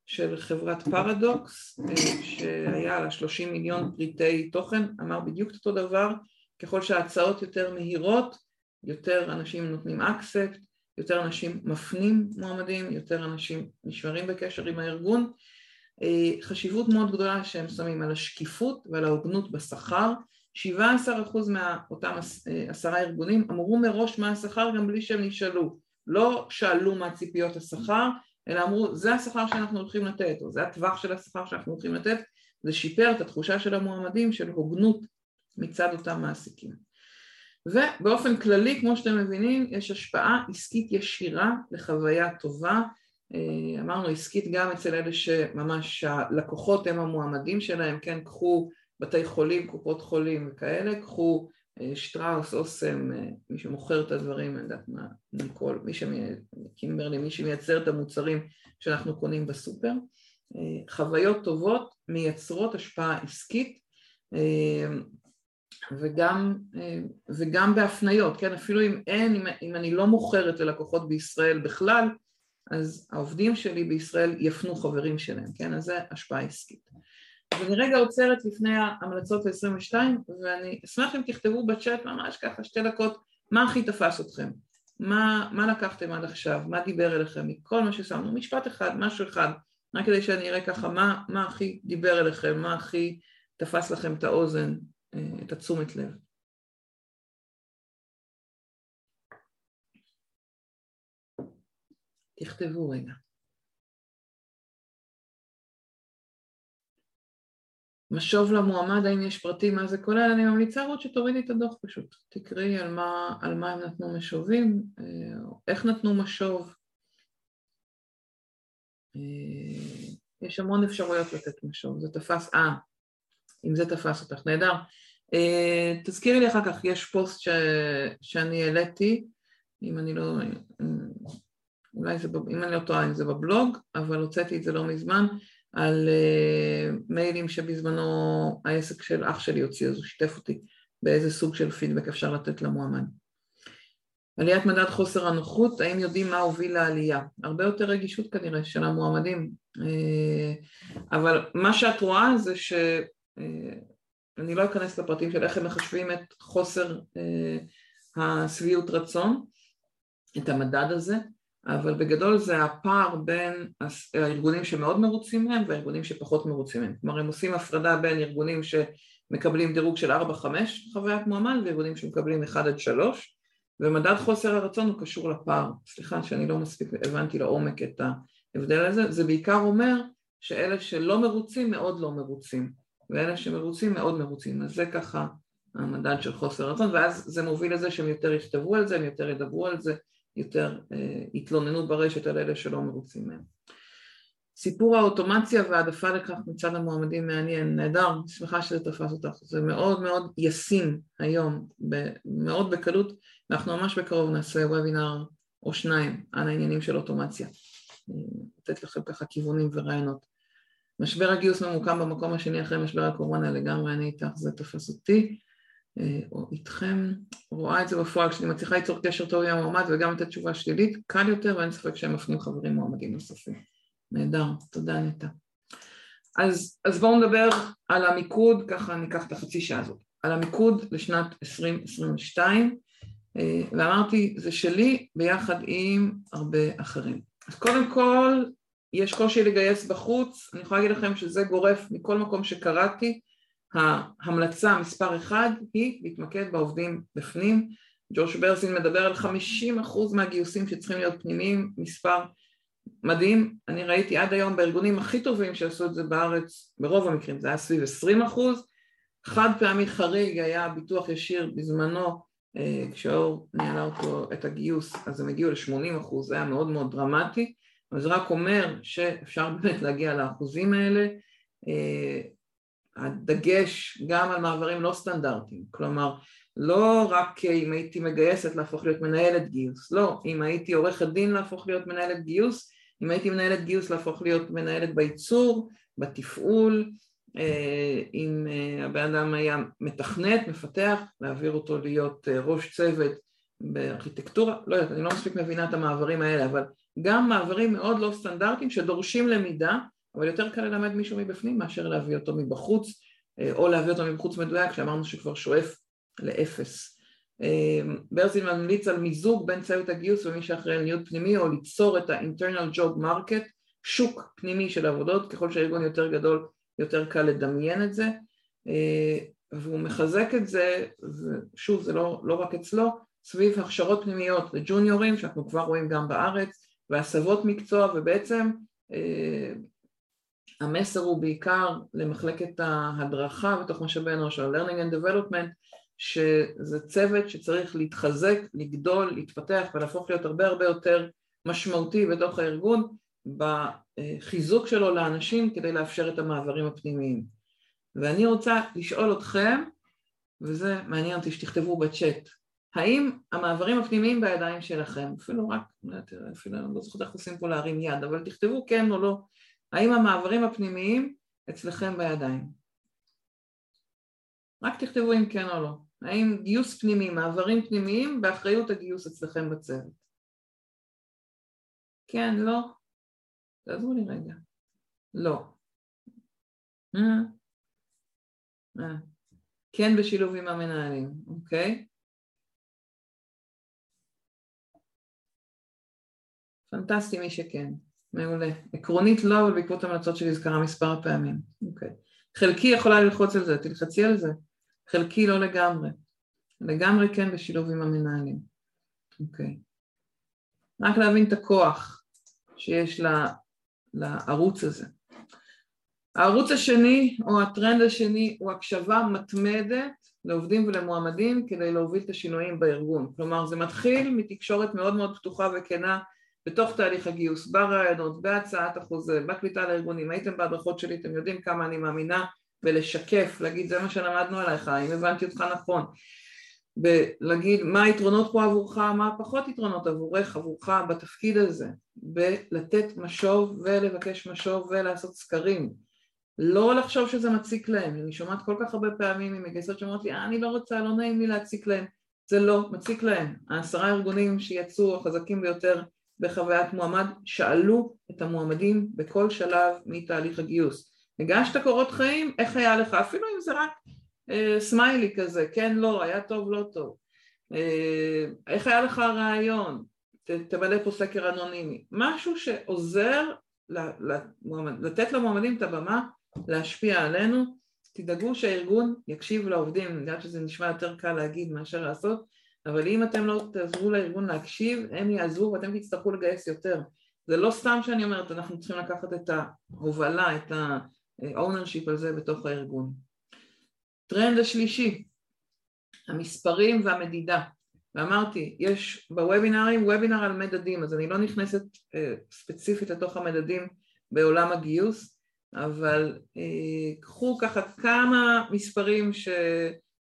של חברת פרדוקס אה, שהיה על השלושים מיליון פריטי תוכן, אמר בדיוק אותו דבר, ככל שההצעות יותר מהירות, יותר אנשים נותנים אקספט, יותר אנשים מפנים מועמדים, יותר אנשים נשמרים בקשר עם הארגון. אה, חשיבות מאוד גדולה שהם שמים על השקיפות ועל ההוגנות בשכר, 17% מאותם אה, עשרה ארגונים אמרו מראש מה השכר גם בלי שהם נשאלו, לא שאלו מה ציפיות השכר, אלא אמרו זה השכר שאנחנו הולכים לתת, או זה הטווח של השכר שאנחנו הולכים לתת, זה שיפר את התחושה של המועמדים של הוגנות מצד אותם מעסיקים. ובאופן כללי, כמו שאתם מבינים, יש השפעה עסקית ישירה לחוויה טובה, אמרנו עסקית גם אצל אלה שממש הלקוחות הם המועמדים שלהם, כן, קחו בתי חולים, קופות חולים וכאלה, קחו אה, שטראוס, אוסם, אה, מי שמוכר את הדברים, אני יודעת מה, ניקול, מי שקימברלי, מי שמייצר את המוצרים שאנחנו קונים בסופר. אה, חוויות טובות מייצרות השפעה עסקית וגם, וגם בהפניות, כן, אפילו אם אין, אם, אם אני לא מוכרת ללקוחות בישראל בכלל, אז העובדים שלי בישראל יפנו חברים שלהם, כן, אז זה השפעה עסקית. אז אני רגע עוצרת לפני ההמלצות ל-22 ואני אשמח אם תכתבו בצ'אט ממש ככה שתי דקות מה הכי תפס אתכם, מה, מה לקחתם עד עכשיו, מה דיבר אליכם מכל מה ששמנו, משפט אחד, משהו אחד, רק כדי שאני אראה ככה מה, מה הכי דיבר אליכם, מה הכי תפס לכם את האוזן, אה, את התשומת לב. תכתבו רגע. משוב למועמד, האם יש פרטים מה זה כולל, אני ממליצה רות שתורידי את הדוח פשוט, תקראי על מה, על מה הם נתנו משובים, אה, איך נתנו משוב, אה, יש המון אפשרויות לתת משוב, זה תפס, אה, אם זה תפס אותך, נהדר. אה, תזכירי לי אחר כך, יש פוסט ש, שאני העליתי, אם אני לא, אולי זה, אם אני לא טועה, אם זה בבלוג, אבל הוצאתי את זה לא מזמן, על uh, מיילים שבזמנו העסק של אח שלי הוציא, אז הוא שיתף אותי באיזה סוג של פידבק אפשר לתת למועמד. עליית מדד חוסר הנוחות, האם יודעים מה הוביל לעלייה? הרבה יותר רגישות כנראה של המועמדים, uh, אבל מה שאת רואה זה ש... Uh, אני לא אכנס לפרטים של איך הם מחשבים את חוסר השביעות רצון, את המדד הזה, אבל בגדול זה הפער בין הארגונים שמאוד מרוצים מהם והארגונים שפחות מרוצים מהם. כלומר הם עושים הפרדה בין ארגונים שמקבלים דירוג של 4-5 חוויית מועמד וארגונים שמקבלים 1 עד 3 ומדד חוסר הרצון הוא קשור לפער. סליחה שאני לא מספיק הבנתי לעומק את ההבדל הזה, זה בעיקר אומר שאלה שלא מרוצים מאוד לא מרוצים ואלה שמרוצים מאוד מרוצים, אז זה ככה המדד של חוסר רצון ואז זה מוביל לזה שהם יותר יכתבו על זה, הם יותר ידברו על זה יותר אה, התלוננו ברשת על אלה שלא מרוצים מהם. סיפור האוטומציה והעדפה לכך מצד המועמדים מעניין, נהדר, שמחה שזה תפס אותך, זה מאוד מאוד ישים היום, מאוד בקלות, אנחנו ממש בקרוב נעשה וובינר או שניים על העניינים של אוטומציה, לתת לכם ככה כיוונים ורעיונות. משבר הגיוס ממוקם במקום השני אחרי משבר הקורונה לגמרי, אני איתך, זה תופס אותי, או איתכם, רואה את זה בפועל, כשאני מצליחה ליצור קשר טוב עם המועמד וגם לתת תשובה שלילית, קל יותר ואין ספק שהם מפנים חברים מועמדים נוספים. נהדר, תודה נטע. אז, אז בואו נדבר על המיקוד, ככה ניקח את החצי שעה הזאת, על המיקוד לשנת 2022, אה, ואמרתי, זה שלי ביחד עם הרבה אחרים. אז קודם כל, יש קושי לגייס בחוץ, אני יכולה להגיד לכם שזה גורף מכל מקום שקראתי, ההמלצה מספר אחד היא להתמקד בעובדים בפנים, ג'וש ברסין מדבר על 50% מהגיוסים שצריכים להיות פנימיים, מספר מדהים, אני ראיתי עד היום בארגונים הכי טובים שעשו את זה בארץ, ברוב המקרים זה היה סביב 20 אחוז, חד פעמי חריג היה ביטוח ישיר בזמנו, אה, כשאור ניהלה אותו את הגיוס אז הם הגיעו ל-80 אחוז, זה היה מאוד מאוד דרמטי, אבל זה רק אומר שאפשר באמת להגיע לאחוזים האלה, אה, הדגש גם על מעברים לא סטנדרטיים, כלומר לא רק אם הייתי מגייסת להפוך להיות מנהלת גיוס, לא, אם הייתי עורכת דין להפוך להיות מנהלת גיוס, אם הייתי מנהלת גיוס להפוך להיות מנהלת בייצור, בתפעול, אה, אם אה, הבן אדם היה מתכנת, מפתח, להעביר אותו להיות אה, ראש צוות בארכיטקטורה, לא יודעת, אני לא מספיק מבינה את המעברים האלה, אבל גם מעברים מאוד לא סטנדרטיים שדורשים למידה, אבל יותר קל ללמד מישהו מבפנים מאשר להביא אותו מבחוץ, או להביא אותו מבחוץ מדויק, שאמרנו שכבר שואף לאפס. ברזין ממליץ על מיזוג בין צוות הגיוס ומי שאחראי על ניוד פנימי או ליצור את ה-internal job market, שוק פנימי של עבודות, ככל שהארגון יותר גדול יותר קל לדמיין את זה, והוא מחזק את זה, ושוב זה לא, לא רק אצלו, סביב הכשרות פנימיות לג'וניורים שאנחנו כבר רואים גם בארץ, והסבות מקצוע ובעצם המסר הוא בעיקר למחלקת ההדרכה בתוך משאבי אנוש, ה-learning and development, שזה צוות שצריך להתחזק, לגדול, להתפתח ולהפוך להיות הרבה הרבה יותר משמעותי בתוך הארגון בחיזוק שלו לאנשים כדי לאפשר את המעברים הפנימיים. ואני רוצה לשאול אתכם, וזה מעניין אותי שתכתבו בצ'אט, האם המעברים הפנימיים בידיים שלכם, אפילו רק, אפילו אני לא זוכרת איך עושים פה להרים יד, אבל תכתבו כן או לא, האם המעברים הפנימיים אצלכם בידיים? רק תכתבו אם כן או לא. האם גיוס פנימי, מעברים פנימיים, באחריות הגיוס אצלכם בצוות? כן, לא? תעזרו לי רגע. לא. אה? אה. כן בשילוב עם המנהלים, אוקיי? פנטסטי מי שכן, מעולה. עקרונית לא, אבל בעקבות המלצות שלי זה קרה מספר פעמים, אוקיי. חלקי יכולה ללחוץ על זה, תלחצי על זה. חלקי לא לגמרי. לגמרי כן בשילוב עם המנהלים. אוקיי. רק להבין את הכוח שיש לה, לערוץ הזה. הערוץ השני או הטרנד השני הוא הקשבה מתמדת לעובדים ולמועמדים כדי להוביל את השינויים בארגון. כלומר זה מתחיל מתקשורת מאוד מאוד פתוחה וכנה בתוך תהליך הגיוס, ברעיונות, בהצעת החוזה, בקליטה לארגונים, הייתם בהדרכות שלי, אתם יודעים כמה אני מאמינה ולשקף, להגיד זה מה שלמדנו עליך, האם הבנתי אותך נכון, ולהגיד מה היתרונות פה עבורך, מה הפחות יתרונות עבורך, עבורך בתפקיד הזה, בלתת משוב ולבקש משוב ולעשות סקרים, לא לחשוב שזה מציק להם, אני שומעת כל כך הרבה פעמים ממגייסות שאומרות לי, אה, אני לא רוצה, לא נעים לי להציק להם, זה לא מציק להם, העשרה ארגונים שיצאו החזקים ביותר בחוויית מועמד שאלו את המועמדים בכל שלב מתהליך הגיוס. הגשת קורות חיים, איך היה לך, אפילו אם זה רק אה, סמיילי כזה, כן, לא, היה טוב, לא טוב, אה, איך היה לך הרעיון, תמלא פה סקר אנונימי, משהו שעוזר למועמד, לתת למועמדים את הבמה להשפיע עלינו, תדאגו שהארגון יקשיב לעובדים, אני יודעת שזה נשמע יותר קל להגיד מאשר לעשות, אבל אם אתם לא תעזרו לארגון להקשיב, הם יעזרו ואתם תצטרכו לגייס יותר. זה לא סתם שאני אומרת, אנחנו צריכים לקחת את ההובלה, את ה-ownership על זה בתוך הארגון. טרנד השלישי, המספרים והמדידה. ואמרתי, יש בוובינרים וובינאר על מדדים, אז אני לא נכנסת אה, ספציפית לתוך המדדים בעולם הגיוס, אבל אה, קחו ככה כמה מספרים ש,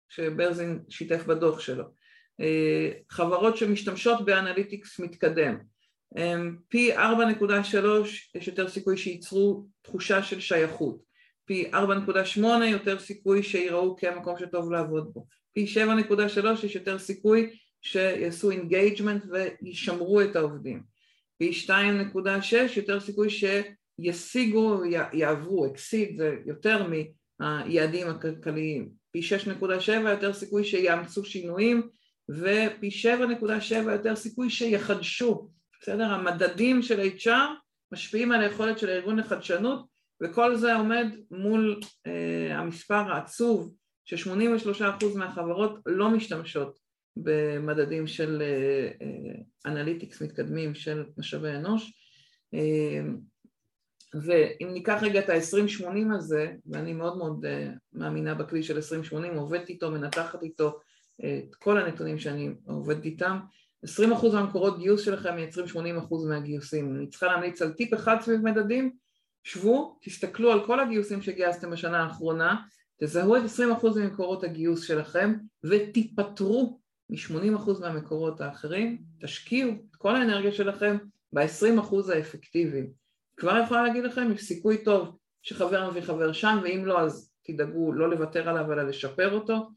שברזין שיתף בדוח שלו. אה, חברות שמשתמשות ב analytics מתקדם, פי 4.3 יש יותר סיכוי שייצרו תחושה של שייכות, פי 4.8 יותר סיכוי שיראו כמקום שטוב לעבוד בו, פי 7.3 יש יותר סיכוי שיעשו engagement וישמרו את העובדים, פי 2.6 יותר סיכוי שישיגו, יעברו, exceed זה יותר מהיעדים הכלכליים, פי 6.7 יותר סיכוי שיאמצו שינויים ופי 7.7 יותר סיכוי שיחדשו בסדר? המדדים של HR משפיעים על היכולת של הארגון לחדשנות וכל זה עומד מול אה, המספר העצוב ש-83% מהחברות לא משתמשות במדדים של אה, אה, אנליטיקס מתקדמים של משאבי אנוש אה, ואם ניקח רגע את ה-2080 הזה, ואני מאוד מאוד uh, מאמינה בכלי של 2080, עובדת איתו, מנתחת איתו את כל הנתונים שאני עובדת איתם, 20% מהמקורות גיוס שלכם מייצרים 80% מהגיוסים. אני צריכה להמליץ על טיפ אחד סביב מדדים, שבו, תסתכלו על כל הגיוסים שגייסתם בשנה האחרונה, תזהו את 20% ממקורות הגיוס שלכם ותיפטרו מ-80% מהמקורות האחרים, תשקיעו את כל האנרגיה שלכם ב-20% האפקטיביים. כבר יכולה להגיד לכם, יש סיכוי טוב שחבר מביא חבר שם, ואם לא אז תדאגו לא לוותר עליו אלא לשפר אותו.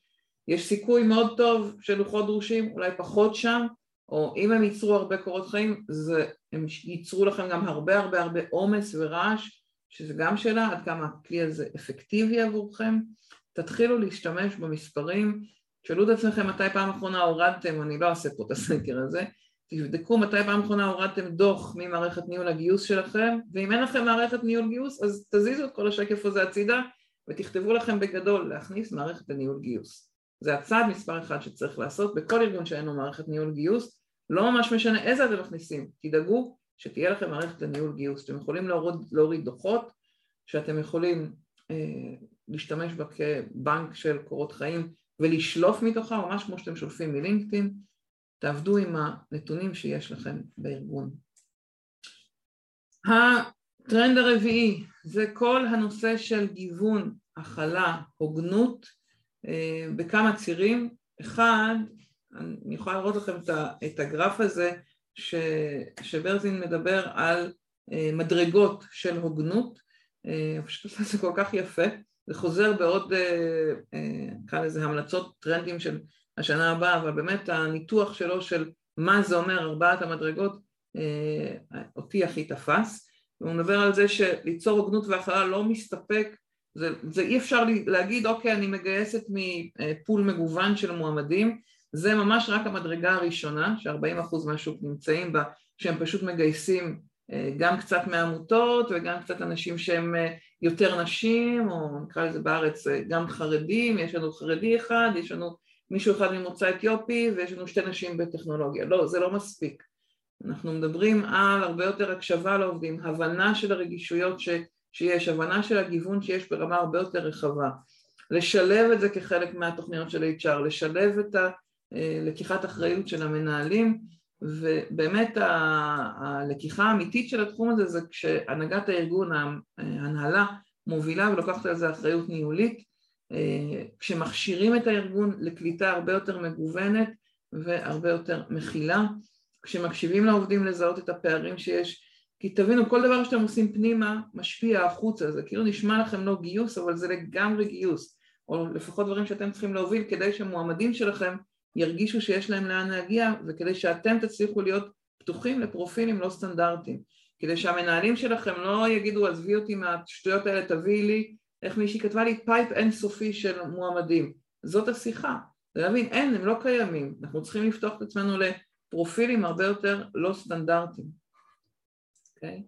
יש סיכוי מאוד טוב של לוחות דרושים, אולי פחות שם, או אם הם ייצרו הרבה קורות חיים, זה, הם ייצרו לכם גם הרבה הרבה הרבה עומס ורעש, שזה גם שאלה עד כמה הכלי הזה אפקטיבי עבורכם. תתחילו להשתמש במספרים, תשאלו את עצמכם מתי פעם אחרונה הורדתם, אני לא אעשה פה את הסקר הזה, תבדקו מתי פעם אחרונה הורדתם דוח ממערכת ניהול הגיוס שלכם, ואם אין לכם מערכת ניהול גיוס אז תזיזו את כל השקף הזה הצידה ותכתבו לכם בגדול להכניס מערכת לניהול גיוס. זה הצעד מספר אחד שצריך לעשות בכל ארגון שאין לו מערכת ניהול גיוס, לא ממש משנה איזה אתם מכניסים, תדאגו שתהיה לכם מערכת לניהול גיוס, אתם יכולים להוריד, להוריד דוחות שאתם יכולים אה, להשתמש בה כבנק של קורות חיים ולשלוף מתוכה, ממש כמו שאתם שולפים מלינקדאין, תעבדו עם הנתונים שיש לכם בארגון. הטרנד הרביעי זה כל הנושא של גיוון, הכלה, הוגנות בכמה צירים. אחד, אני יכולה להראות לכם את הגרף הזה ש, שברזין מדבר על אה, מדרגות של הוגנות, אה, פשוט עושה את זה כל כך יפה, זה חוזר בעוד, נקרא לזה המלצות טרנדים של השנה הבאה, אבל באמת הניתוח שלו של מה זה אומר ארבעת המדרגות אותי הכי תפס, והוא מדבר על זה שליצור הוגנות והכלה לא מסתפק זה, זה אי אפשר להגיד אוקיי אני מגייסת מפול מגוון של מועמדים. זה ממש רק המדרגה הראשונה ש-40% מהשוק נמצאים בה שהם פשוט מגייסים אה, גם קצת מעמותות וגם קצת אנשים שהם אה, יותר נשים או נקרא לזה בארץ אה, גם חרדים, יש לנו חרדי אחד, יש לנו מישהו אחד ממוצא אתיופי ויש לנו שתי נשים בטכנולוגיה, לא זה לא מספיק. אנחנו מדברים על הרבה יותר הקשבה לעובדים, הבנה של הרגישויות ש... שיש, הבנה של הגיוון שיש ברמה הרבה יותר רחבה, לשלב את זה כחלק מהתוכניות של HR, לשלב את הלקיחת אחריות של המנהלים ובאמת הלקיחה האמיתית של התחום הזה זה כשהנהגת הארגון, ההנהלה מובילה ולוקחת על זה אחריות ניהולית, כשמכשירים את הארגון לקליטה הרבה יותר מגוונת והרבה יותר מכילה, כשמקשיבים לעובדים לזהות את הפערים שיש כי תבינו, כל דבר שאתם עושים פנימה משפיע החוצה, זה כאילו נשמע לכם לא גיוס, אבל זה לגמרי גיוס, או לפחות דברים שאתם צריכים להוביל כדי שהמועמדים שלכם ירגישו שיש להם לאן להגיע, וכדי שאתם תצליחו להיות פתוחים לפרופילים לא סטנדרטיים, כדי שהמנהלים שלכם לא יגידו עזבי אותי מהשטויות האלה, תביאי לי, איך מישהי כתבה לי pipe אינסופי של מועמדים, זאת השיחה, זה להבין, אין, הם לא קיימים, אנחנו צריכים לפתוח את עצמנו לפרופילים הרבה יותר לא סטנדרטיים אוקיי?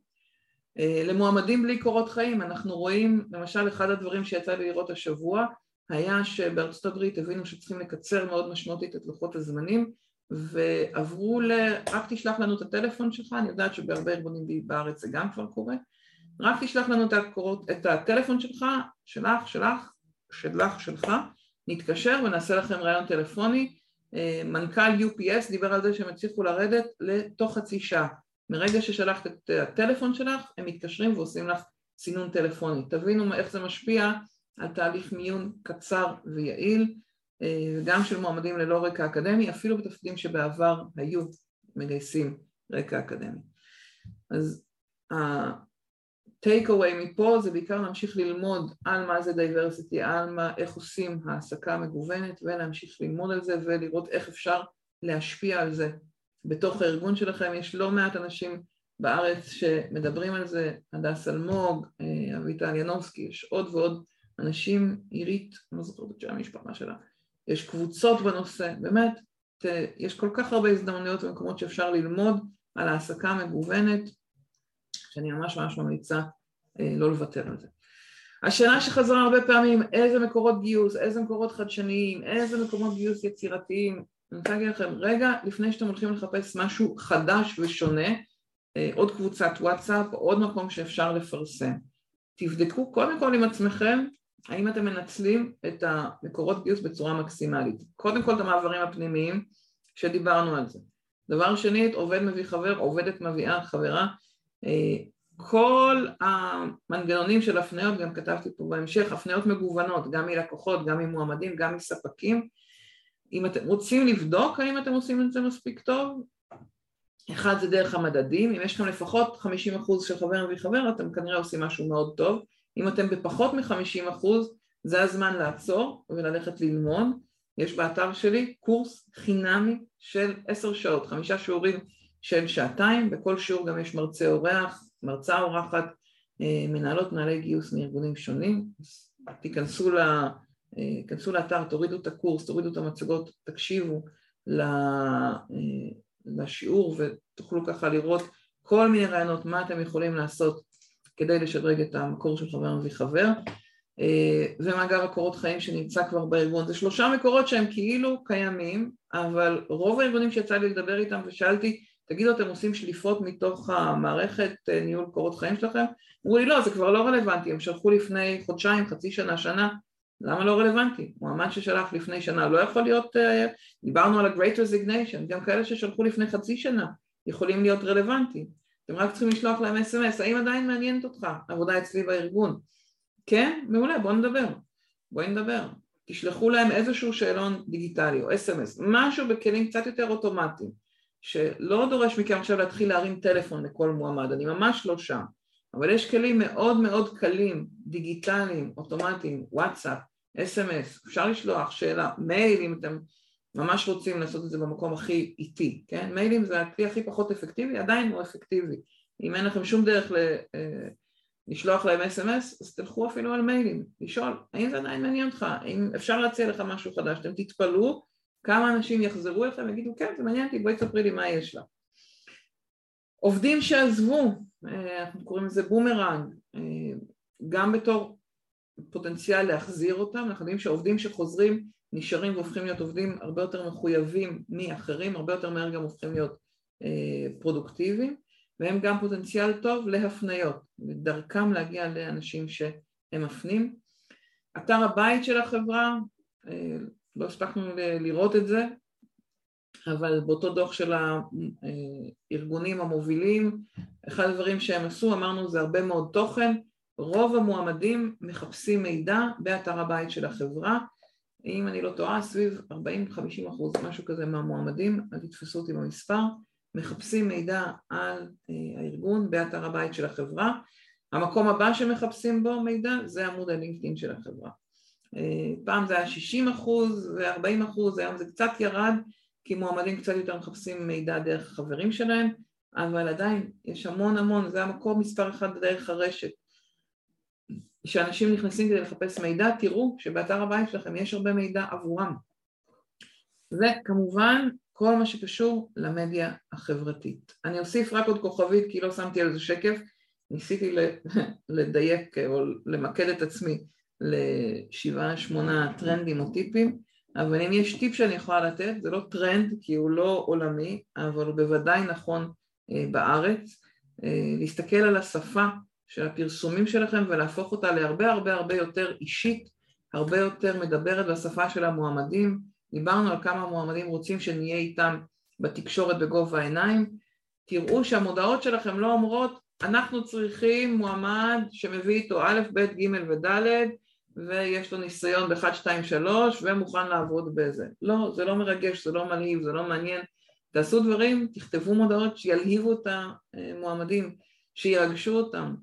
אה, למועמדים בלי קורות חיים אנחנו רואים, למשל אחד הדברים שיצא לי לראות השבוע היה שבארצות הברית הבינו שצריכים לקצר מאוד משמעותית את לוחות הזמנים ועברו ל... רק תשלח לנו את הטלפון שלך, אני יודעת שבהרבה ארגונים בארץ זה גם כבר קורה, רק תשלח לנו את, הקורות, את הטלפון שלך, שלך, שלך, שלך, שלך, נתקשר ונעשה לכם ראיון טלפוני. אה, מנכ"ל UPS דיבר על זה שהם הצליחו לרדת לתוך חצי שעה. מרגע ששלחת את הטלפון שלך, הם מתקשרים ועושים לך סינון טלפוני. תבינו איך זה משפיע על תהליך מיון קצר ויעיל, אה, גם של מועמדים ללא רקע אקדמי, אפילו בתפקידים שבעבר היו מגייסים רקע אקדמי. אז ה-take away מפה זה בעיקר להמשיך ללמוד על מה זה diversity, על מה, איך עושים העסקה מגוונת ולהמשיך ללמוד על זה ולראות איך אפשר להשפיע על זה. בתוך הארגון שלכם יש לא מעט אנשים בארץ שמדברים על זה, הדס אלמוג, אה, אביטל ינובסקי, יש עוד ועוד אנשים, עירית, אני לא זוכרת את שם המשפחה שלה, יש קבוצות בנושא, באמת, יש כל כך הרבה הזדמנויות ומקומות שאפשר ללמוד על העסקה מגוונת, שאני ממש ממש ממליצה אה, לא לוותר על זה. השאלה שחזרה הרבה פעמים, איזה מקורות גיוס, איזה מקורות חדשניים, איזה מקומות גיוס יצירתיים, אני רוצה להגיד לכם, רגע לפני שאתם הולכים לחפש משהו חדש ושונה, אה, עוד קבוצת וואטסאפ, עוד מקום שאפשר לפרסם. תבדקו קודם כל עם עצמכם האם אתם מנצלים את המקורות גיוס בצורה מקסימלית. קודם כל את המעברים הפנימיים שדיברנו על זה. דבר שני, את עובד מביא חבר, עובדת מביאה חברה. אה, כל המנגנונים של הפניות, גם כתבתי פה בהמשך, הפניות מגוונות, גם מלקוחות, גם ממועמדים, גם מספקים. אם אתם רוצים לבדוק האם אתם עושים את זה מספיק טוב, אחד זה דרך המדדים, אם יש לכם לפחות 50% של חבר מביא חבר, אתם כנראה עושים משהו מאוד טוב. אם אתם בפחות מ-50% זה הזמן לעצור וללכת ללמוד. יש באתר שלי קורס חינמי של עשר שעות, חמישה שיעורים של שעתיים, בכל שיעור גם יש מרצה אורח, מרצה אורחת, אה, מנהלות מנהלי גיוס מארגונים שונים, תיכנסו, לה, תיכנסו לאתר, תורידו את הקורס, תורידו את המצגות, תקשיבו אה, לשיעור ותוכלו ככה לראות כל מיני רעיונות מה אתם יכולים לעשות כדי לשדרג את המקור של חבר מביא חבר אה, ומאגר הקורות חיים שנמצא כבר בארגון. זה שלושה מקורות שהם כאילו קיימים, אבל רוב הארגונים שיצא לי לדבר איתם ושאלתי, תגידו אתם עושים שליפות מתוך המערכת אה, ניהול קורות חיים שלכם? אמרו לי לא, זה כבר לא רלוונטי, הם שלחו לפני חודשיים, חצי שנה, שנה, למה לא רלוונטי? מועמד ששלח לפני שנה לא יכול להיות, אה, דיברנו על ה-Great Resignation, גם כאלה ששלחו לפני חצי שנה יכולים להיות רלוונטיים. אתם רק צריכים לשלוח להם אס.אם.אס, האם עדיין מעניינת אותך עבודה אצלי בארגון? כן? מעולה, בואו נדבר. בואי נדבר. תשלחו להם איזשהו שאלון דיגיטלי או אס.אם.אס, משהו בכלים קצת יותר אוטומטיים, שלא דורש מכם עכשיו להתחיל להרים טלפון לכל מועמד, אני ממש לא שם, אבל יש כלים מאוד מאוד קלים, דיגיטליים, אוטומטיים, וואטסאפ, אס.אם.אס, אפשר לשלוח שאלה, מייל אם אתם ממש רוצים לעשות את זה במקום הכי איטי, כן? מיילים זה הכלי הכי פחות אפקטיבי, עדיין הוא אפקטיבי. אם אין לכם שום דרך ל, אה, לשלוח להם אס.אם.אס, אז תלכו אפילו על מיילים, לשאול, האם זה עדיין מעניין אותך? האם אפשר להציע לך משהו חדש? אתם תתפלאו כמה אנשים יחזרו אליכם ויגידו, כן, זה מעניין אותי, בואי תספרי לי מה יש לה. עובדים שעזבו, אנחנו קוראים לזה בומרנג, אה, גם בתור פוטנציאל להחזיר אותם, אנחנו יודעים שעובדים שחוזרים נשארים והופכים להיות עובדים הרבה יותר מחויבים מאחרים, הרבה יותר מהר גם הופכים להיות אה, פרודוקטיביים, והם גם פוטנציאל טוב להפניות, דרכם להגיע לאנשים שהם מפנים. אתר הבית של החברה, אה, לא הספקנו לראות את זה, אבל באותו דוח של הארגונים המובילים, אחד הדברים שהם עשו, אמרנו זה הרבה מאוד תוכן, רוב המועמדים מחפשים מידע באתר הבית של החברה, אם אני לא טועה, סביב 40-50 אחוז, משהו כזה מהמועמדים, אל תתפסו אותי במספר, מחפשים מידע על אה, הארגון באתר הבית של החברה. המקום הבא שמחפשים בו מידע זה עמוד הלינקדאין של החברה. אה, פעם זה היה 60 אחוז ו-40 אחוז, היום זה קצת ירד, כי מועמדים קצת יותר מחפשים מידע דרך החברים שלהם, אבל עדיין יש המון המון, זה המקום מספר אחד דרך הרשת. כשאנשים נכנסים כדי לחפש מידע, תראו שבאתר הבית שלכם יש הרבה מידע עבורם. וכמובן, כל מה שקשור למדיה החברתית. אני אוסיף רק עוד כוכבית כי לא שמתי על זה שקף, ניסיתי לדייק או למקד את עצמי לשבעה שמונה טרנדים או טיפים, אבל אם יש טיפ שאני יכולה לתת, זה לא טרנד כי הוא לא עולמי, אבל הוא בוודאי נכון אה, בארץ, אה, להסתכל על השפה של הפרסומים שלכם ולהפוך אותה להרבה הרבה הרבה יותר אישית, הרבה יותר מדברת בשפה של המועמדים. דיברנו על כמה המועמדים רוצים שנהיה איתם בתקשורת בגובה העיניים. תראו שהמודעות שלכם לא אומרות אנחנו צריכים מועמד שמביא איתו א', ב', ג' וד' ויש לו ניסיון ב-1, 2, 3 ומוכן לעבוד בזה. לא, זה לא מרגש, זה לא מלהיב, זה לא מעניין. תעשו דברים, תכתבו מודעות שילהיבו את המועמדים, שירגשו אותם,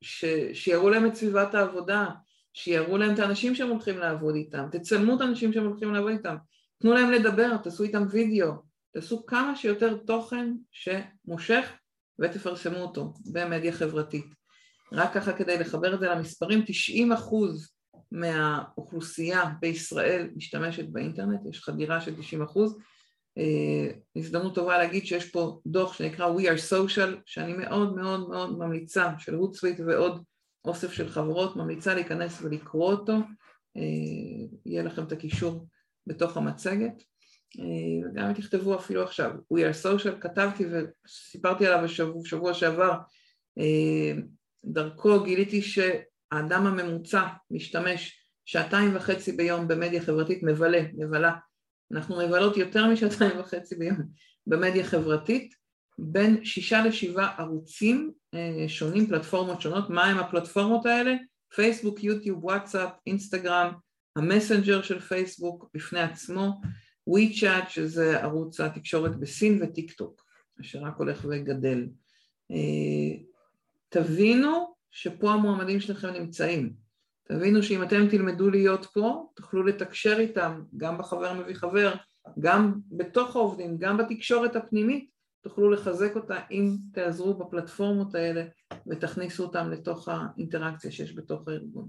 ש... שיראו להם את סביבת העבודה, שיראו להם את האנשים שהם הולכים לעבוד איתם, תצלמו את האנשים שהם הולכים לעבוד איתם, תנו להם לדבר, תעשו איתם וידאו, תעשו כמה שיותר תוכן שמושך ותפרסמו אותו במדיה חברתית. רק ככה כדי לחבר את זה למספרים, 90 אחוז מהאוכלוסייה בישראל משתמשת באינטרנט, יש חדירה של 90 אחוז. אה, הזדמנות טובה להגיד שיש פה דוח שנקרא We are social, שאני מאוד מאוד מאוד ממליצה, של הוטסוויט ועוד אוסף של חברות, ממליצה להיכנס ולקרוא אותו, אה, יהיה לכם את הקישור בתוך המצגת. אה, וגם אם תכתבו אפילו עכשיו, We are social, כתבתי וסיפרתי עליו בשבוע, שעבר, דרכו גיליתי שהאדם הממוצע משתמש שעתיים וחצי ביום במדיה חברתית, מבלה, מבלה. אנחנו מבלות יותר משעתיים וחצי ביום במדיה חברתית, בין שישה לשבעה ערוצים אה, שונים, פלטפורמות שונות. מה הם הפלטפורמות האלה? פייסבוק, יוטיוב, וואטסאפ, אינסטגרם, המסנג'ר של פייסבוק בפני עצמו, ווי צ'אט שזה ערוץ התקשורת בסין וטיק טוק, אשר רק הולך וגדל. תבינו שפה המועמדים שלכם נמצאים. תבינו שאם אתם תלמדו להיות פה, תוכלו לתקשר איתם, גם בחבר מביא חבר, גם בתוך העובדים, גם בתקשורת הפנימית, תוכלו לחזק אותה אם תעזרו בפלטפורמות האלה ותכניסו אותם לתוך האינטראקציה שיש בתוך הארגון.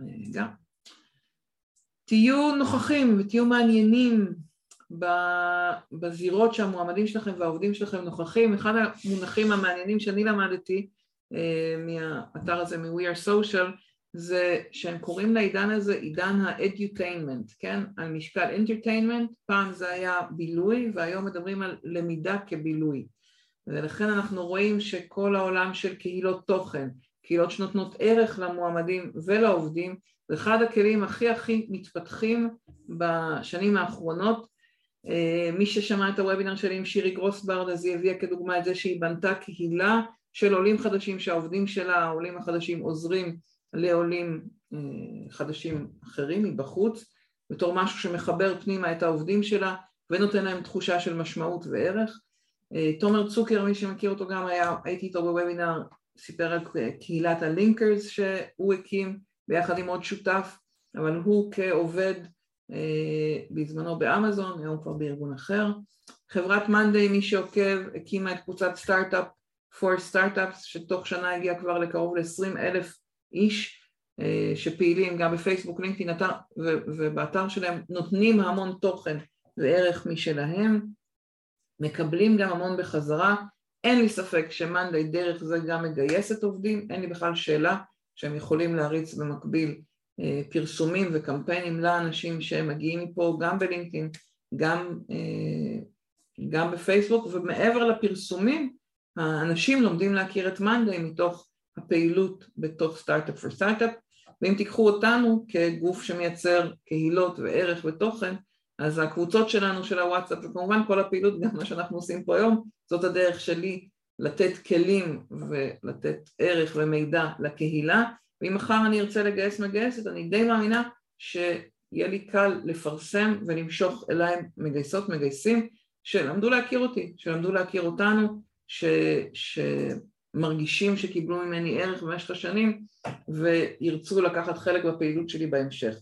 רגע. תהיו נוכחים ותהיו מעניינים בזירות שהמועמדים שלכם והעובדים שלכם נוכחים. אחד המונחים המעניינים שאני למדתי אה, מהאתר הזה, מ-We are social, זה שהם קוראים לעידן הזה עידן ה-edutainment, כן? על משקל entertainment, פעם זה היה בילוי והיום מדברים על למידה כבילוי. ולכן אנחנו רואים שכל העולם של קהילות תוכן, קהילות שנותנות ערך למועמדים ולעובדים, זה אחד הכלים הכי הכי מתפתחים בשנים האחרונות מי ששמע את הוובינר שלי עם שירי גרוסברד אז היא הביאה כדוגמה את זה שהיא בנתה קהילה של עולים חדשים שהעובדים שלה, העולים החדשים עוזרים לעולים אה, חדשים אחרים מבחוץ בתור משהו שמחבר פנימה את העובדים שלה ונותן להם תחושה של משמעות וערך. אה, תומר צוקר, מי שמכיר אותו גם היה, הייתי איתו בוובינר, סיפר על קהילת הלינקרס שהוא הקים ביחד עם עוד שותף, אבל הוא כעובד אה, בזמנו באמזון, היום כבר בארגון אחר. חברת מאנדיי, מי שעוקב, הקימה את קבוצת סטארט-אפ for Startups, שתוך שנה הגיעה כבר לקרוב ל-20 אלף איש אה, שפעילים גם בפייסבוק, לינקדאין ובאתר שלהם, נותנים המון תוכן וערך משלהם, מקבלים גם המון בחזרה. אין לי ספק שמאנדיי דרך זה גם מגייסת עובדים, אין לי בכלל שאלה שהם יכולים להריץ במקביל אה, פרסומים וקמפיינים לאנשים שמגיעים מפה גם בלינקדאין, גם, אה, גם בפייסבוק, ומעבר לפרסומים, האנשים לומדים להכיר את מאנדיי מתוך הפעילות בתוך סטארט-אפ פור סטארט-אפ, ואם תיקחו אותנו כגוף שמייצר קהילות וערך ותוכן, אז הקבוצות שלנו של הוואטסאפ, וכמובן כל הפעילות, גם מה שאנחנו עושים פה היום, זאת הדרך שלי לתת כלים ולתת ערך ומידע לקהילה, ואם מחר אני ארצה לגייס מגייסת, אני די מאמינה שיהיה לי קל לפרסם ולמשוך אליי מגייסות, מגייסים, שלמדו להכיר אותי, שלמדו להכיר אותנו, ש, שמרגישים שקיבלו ממני ערך במשך השנים וירצו לקחת חלק בפעילות שלי בהמשך.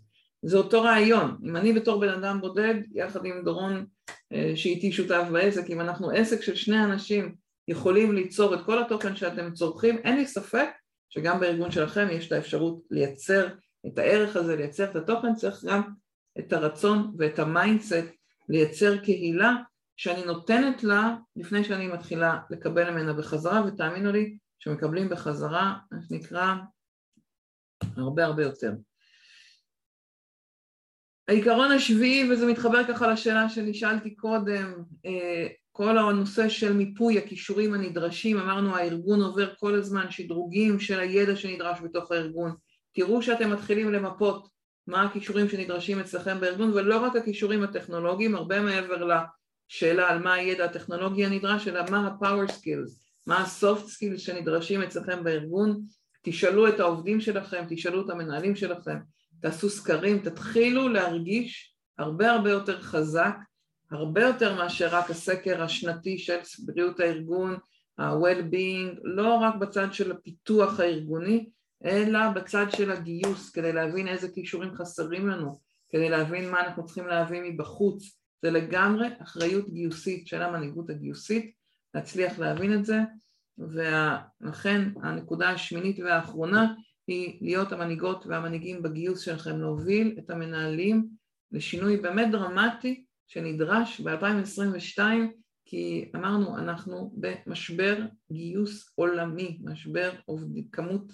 זה אותו רעיון, אם אני בתור בן אדם בודד, יחד עם דורון אה, שאיתי שותף בעסק, אם אנחנו עסק של שני אנשים יכולים ליצור את כל התוכן שאתם צורכים, אין לי ספק שגם בארגון שלכם יש את האפשרות לייצר את הערך הזה, לייצר את התוכן, צריך גם את הרצון ואת ה mindset לייצר קהילה שאני נותנת לה לפני שאני מתחילה לקבל ממנה בחזרה, ותאמינו לי שמקבלים בחזרה, מה שנקרא, הרבה הרבה יותר. העיקרון השביעי, וזה מתחבר ככה לשאלה שנשאלתי קודם, אה, כל הנושא של מיפוי הכישורים הנדרשים, אמרנו הארגון עובר כל הזמן שדרוגים של הידע שנדרש בתוך הארגון, תראו שאתם מתחילים למפות מה הכישורים שנדרשים אצלכם בארגון ולא רק הכישורים הטכנולוגיים, הרבה מעבר לשאלה על מה הידע הטכנולוגי הנדרש, אלא מה ה-power skills, מה ה-soft skills שנדרשים אצלכם בארגון, תשאלו את העובדים שלכם, תשאלו את המנהלים שלכם, תעשו סקרים, תתחילו להרגיש הרבה הרבה יותר חזק, הרבה יותר מאשר רק הסקר השנתי של בריאות הארגון, ה-well-being, לא רק בצד של הפיתוח הארגוני, אלא בצד של הגיוס, כדי להבין איזה כישורים חסרים לנו, כדי להבין מה אנחנו צריכים להביא מבחוץ. זה לגמרי אחריות גיוסית של המנהיגות הגיוסית, להצליח להבין את זה, ולכן הנקודה השמינית והאחרונה היא להיות המנהיגות והמנהיגים בגיוס שלכם, להוביל את המנהלים לשינוי באמת דרמטי שנדרש ב-2022 כי אמרנו אנחנו במשבר גיוס עולמי, משבר עובד, כמות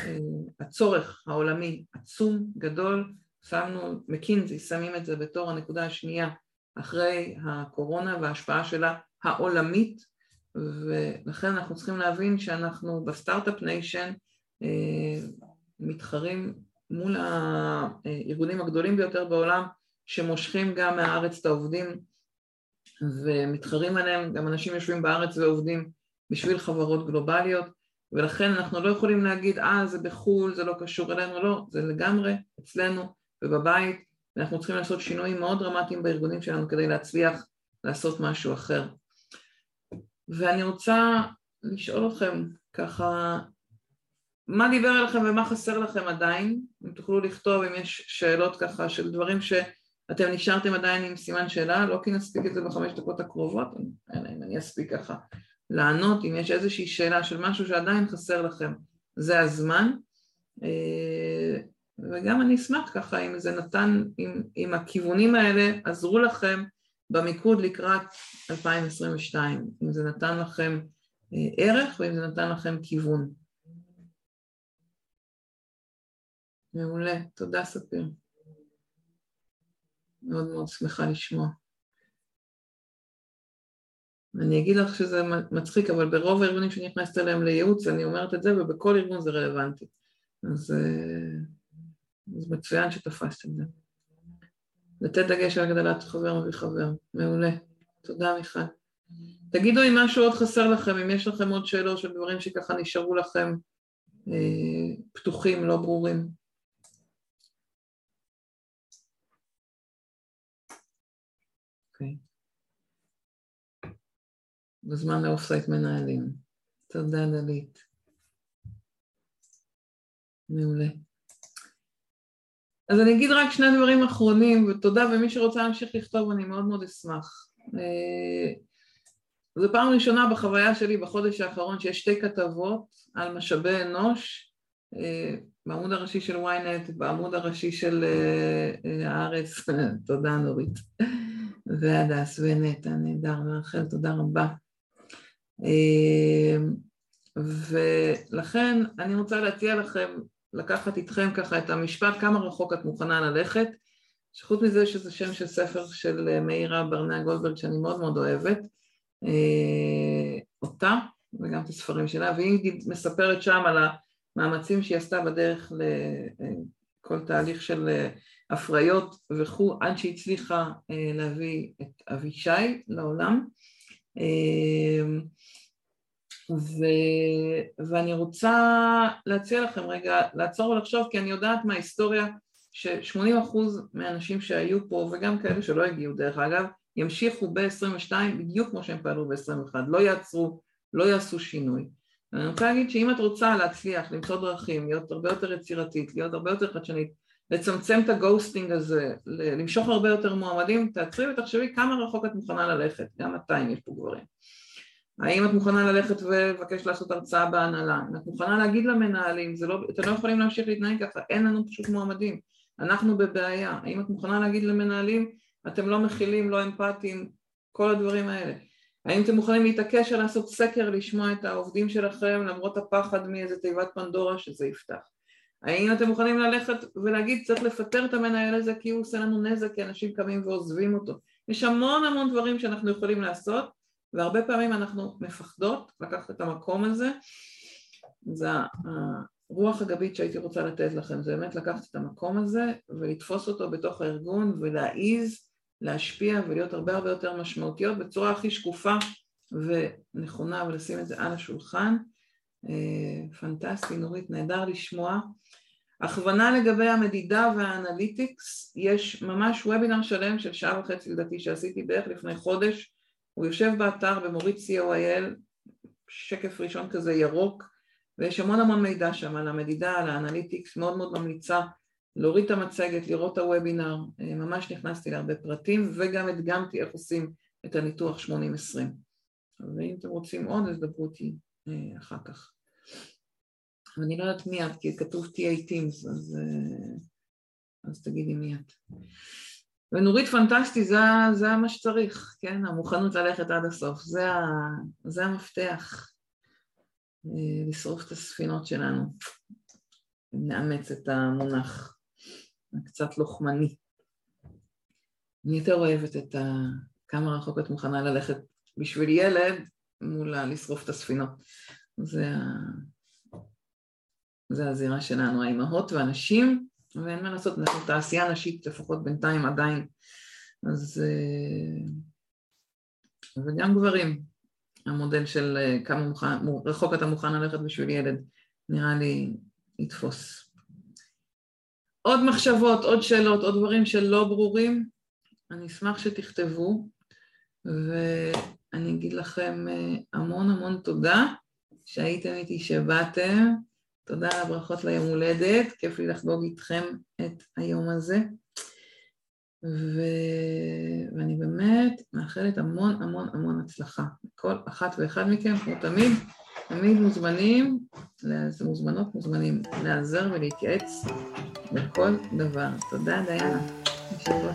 אה, הצורך העולמי עצום, גדול, שמנו, מקינזי שמים את זה בתור הנקודה השנייה אחרי הקורונה וההשפעה שלה העולמית ולכן אנחנו צריכים להבין שאנחנו ב start-up nation אה, מתחרים מול הארגונים הגדולים ביותר בעולם שמושכים גם מהארץ את העובדים ומתחרים עליהם, גם אנשים יושבים בארץ ועובדים בשביל חברות גלובליות ולכן אנחנו לא יכולים להגיד אה זה בחו"ל, זה לא קשור אלינו, לא, זה לגמרי אצלנו ובבית ואנחנו צריכים לעשות שינויים מאוד דרמטיים בארגונים שלנו כדי להצליח לעשות משהו אחר. ואני רוצה לשאול אתכם ככה, מה דיבר אליכם ומה חסר לכם עדיין? אם תוכלו לכתוב אם יש שאלות ככה של דברים שאתם נשארתם עדיין עם סימן שאלה, לא כי נספיק את זה בחמש דקות הקרובות, אלא אם אני אספיק ככה לענות, אם יש איזושהי שאלה של משהו שעדיין חסר לכם, זה הזמן. אה, וגם אני אשמח ככה אם זה נתן, אם, אם הכיוונים האלה עזרו לכם במיקוד לקראת 2022, אם זה נתן לכם אה, ערך ואם זה נתן לכם כיוון. מעולה, תודה ספיר. מאוד מאוד שמחה לשמוע. אני אגיד לך שזה מצחיק, אבל ברוב הארגונים שאני נכנסת אליהם לייעוץ אני אומרת את זה ובכל ארגון זה רלוונטי. אז, אה, אז מצוין שתפסת את זה. לתת דגש על הגדלת חבר מביא חבר. מעולה. תודה מיכל. תגידו אם משהו עוד חסר לכם, אם יש לכם עוד שאלות של דברים שככה נשארו לכם אה, פתוחים, לא ברורים. אוקיי. בזמן לאופסייט מנהלים. תודה דלית. מעולה. אז אני אגיד רק שני דברים אחרונים, ותודה, ומי שרוצה להמשיך לכתוב אני מאוד מאוד אשמח. אה, זו פעם ראשונה בחוויה שלי בחודש האחרון שיש שתי כתבות על משאבי אנוש אה, בעמוד הראשי של ynet, בעמוד הראשי של אה, הארץ, תודה נורית, והדס ונטע, נהדר, ורחל, תודה רבה. ולכן אני רוצה להציע לכם לקחת איתכם ככה את המשפט כמה רחוק את מוכנה ללכת? שחוץ מזה שזה שם של ספר של אה, מאירה ברנע גולדברג שאני מאוד מאוד אוהבת אה, אותה וגם את הספרים שלה והיא מספרת שם על המאמצים שהיא עשתה בדרך לכל אה, תהליך של הפריות וכו' עד שהיא הצליחה להביא את אבישי לעולם ו... ואני רוצה להציע לכם רגע לעצור ולחשוב כי אני יודעת מההיסטוריה ש-80% מהאנשים שהיו פה וגם כאלה שלא הגיעו דרך אגב ימשיכו ב-22 בדיוק כמו שהם פעלו ב-21 לא יעצרו, לא יעשו שינוי. אני רוצה להגיד שאם את רוצה להצליח למצוא דרכים, להיות הרבה יותר יצירתית, להיות הרבה יותר חדשנית לצמצם את הגוסטינג הזה, למשוך הרבה יותר מועמדים, תעצרי ותחשבי כמה רחוק את מוכנה ללכת, גם אתה אם יש פה גברים האם את מוכנה ללכת ולבקש לעשות הרצאה בהנהלה? אם את מוכנה להגיד למנהלים, לא, אתם לא יכולים להמשיך להתנהג ככה, אין לנו פשוט מועמדים, אנחנו בבעיה. האם את מוכנה להגיד למנהלים, אתם לא מכילים, לא אמפתיים, כל הדברים האלה. האם אתם מוכנים להתעקש על לעשות סקר, לשמוע את העובדים שלכם למרות הפחד מאיזה תיבת פנדורה שזה יפתח? האם אתם מוכנים ללכת ולהגיד צריך לפטר את המנהל הזה כי הוא עושה לנו נזק כי אנשים קמים ועוזבים אותו? יש המון המון דברים שאנחנו יכולים לעשות והרבה פעמים אנחנו מפחדות לקחת את המקום הזה, זה הרוח הגבית שהייתי רוצה לתת לכם, זה באמת לקחת את המקום הזה ולתפוס אותו בתוך הארגון ולהעיז להשפיע ולהיות הרבה הרבה יותר משמעותיות בצורה הכי שקופה ונכונה ולשים את זה על השולחן פנטסטי, נורית, נהדר לשמוע. הכוונה לגבי המדידה והאנליטיקס, יש ממש וובינר שלם של שעה וחצי לדעתי שעשיתי בערך לפני חודש, הוא יושב באתר במורית co.il, שקף ראשון כזה ירוק, ויש המון המון מידע שם על המדידה, על האנליטיקס, מאוד מאוד ממליצה להוריד את המצגת, לראות את הוובינר, ממש נכנסתי להרבה פרטים וגם הדגמתי איך עושים את הניתוח 80-20. ואם אתם רוצים עוד אז דברו אותי אה, אחר כך. אני לא יודעת מי את, כי כתוב TA Teams, אז, אה, אז תגידי מי את. ונורית פנטסטי, זה, זה מה שצריך, כן? המוכנות ללכת עד הסוף, זה, ה, זה המפתח אה, לשרוף את הספינות שלנו. נאמץ את המונח הקצת לוחמני. אני יותר אוהבת את ה... כמה רחוק את מוכנה ללכת בשביל ילד מול לשרוף את הספינות. זה, ה... זה הזירה שלנו, האימהות והנשים, ואין מה לעשות, אנחנו תעשייה נשית לפחות בינתיים עדיין, אז... אה, וגם גברים, המודל של אה, כמה מוכן, רחוק אתה מוכן ללכת בשביל ילד, נראה לי יתפוס. עוד מחשבות, עוד שאלות, עוד דברים שלא ברורים, אני אשמח שתכתבו, ואני אגיד לכם אה, המון המון תודה שהייתם איתי, שבאתם. תודה על הברכות ליום הולדת, כיף לי לחגוג איתכם את היום הזה. ו... ואני באמת מאחלת המון המון המון הצלחה לכל אחת ואחד מכם, כמו תמיד, תמיד מוזמנים, מוזמנות, מוזמנים להיעזר ולהתייעץ בכל דבר. תודה, דיינה. שבוע.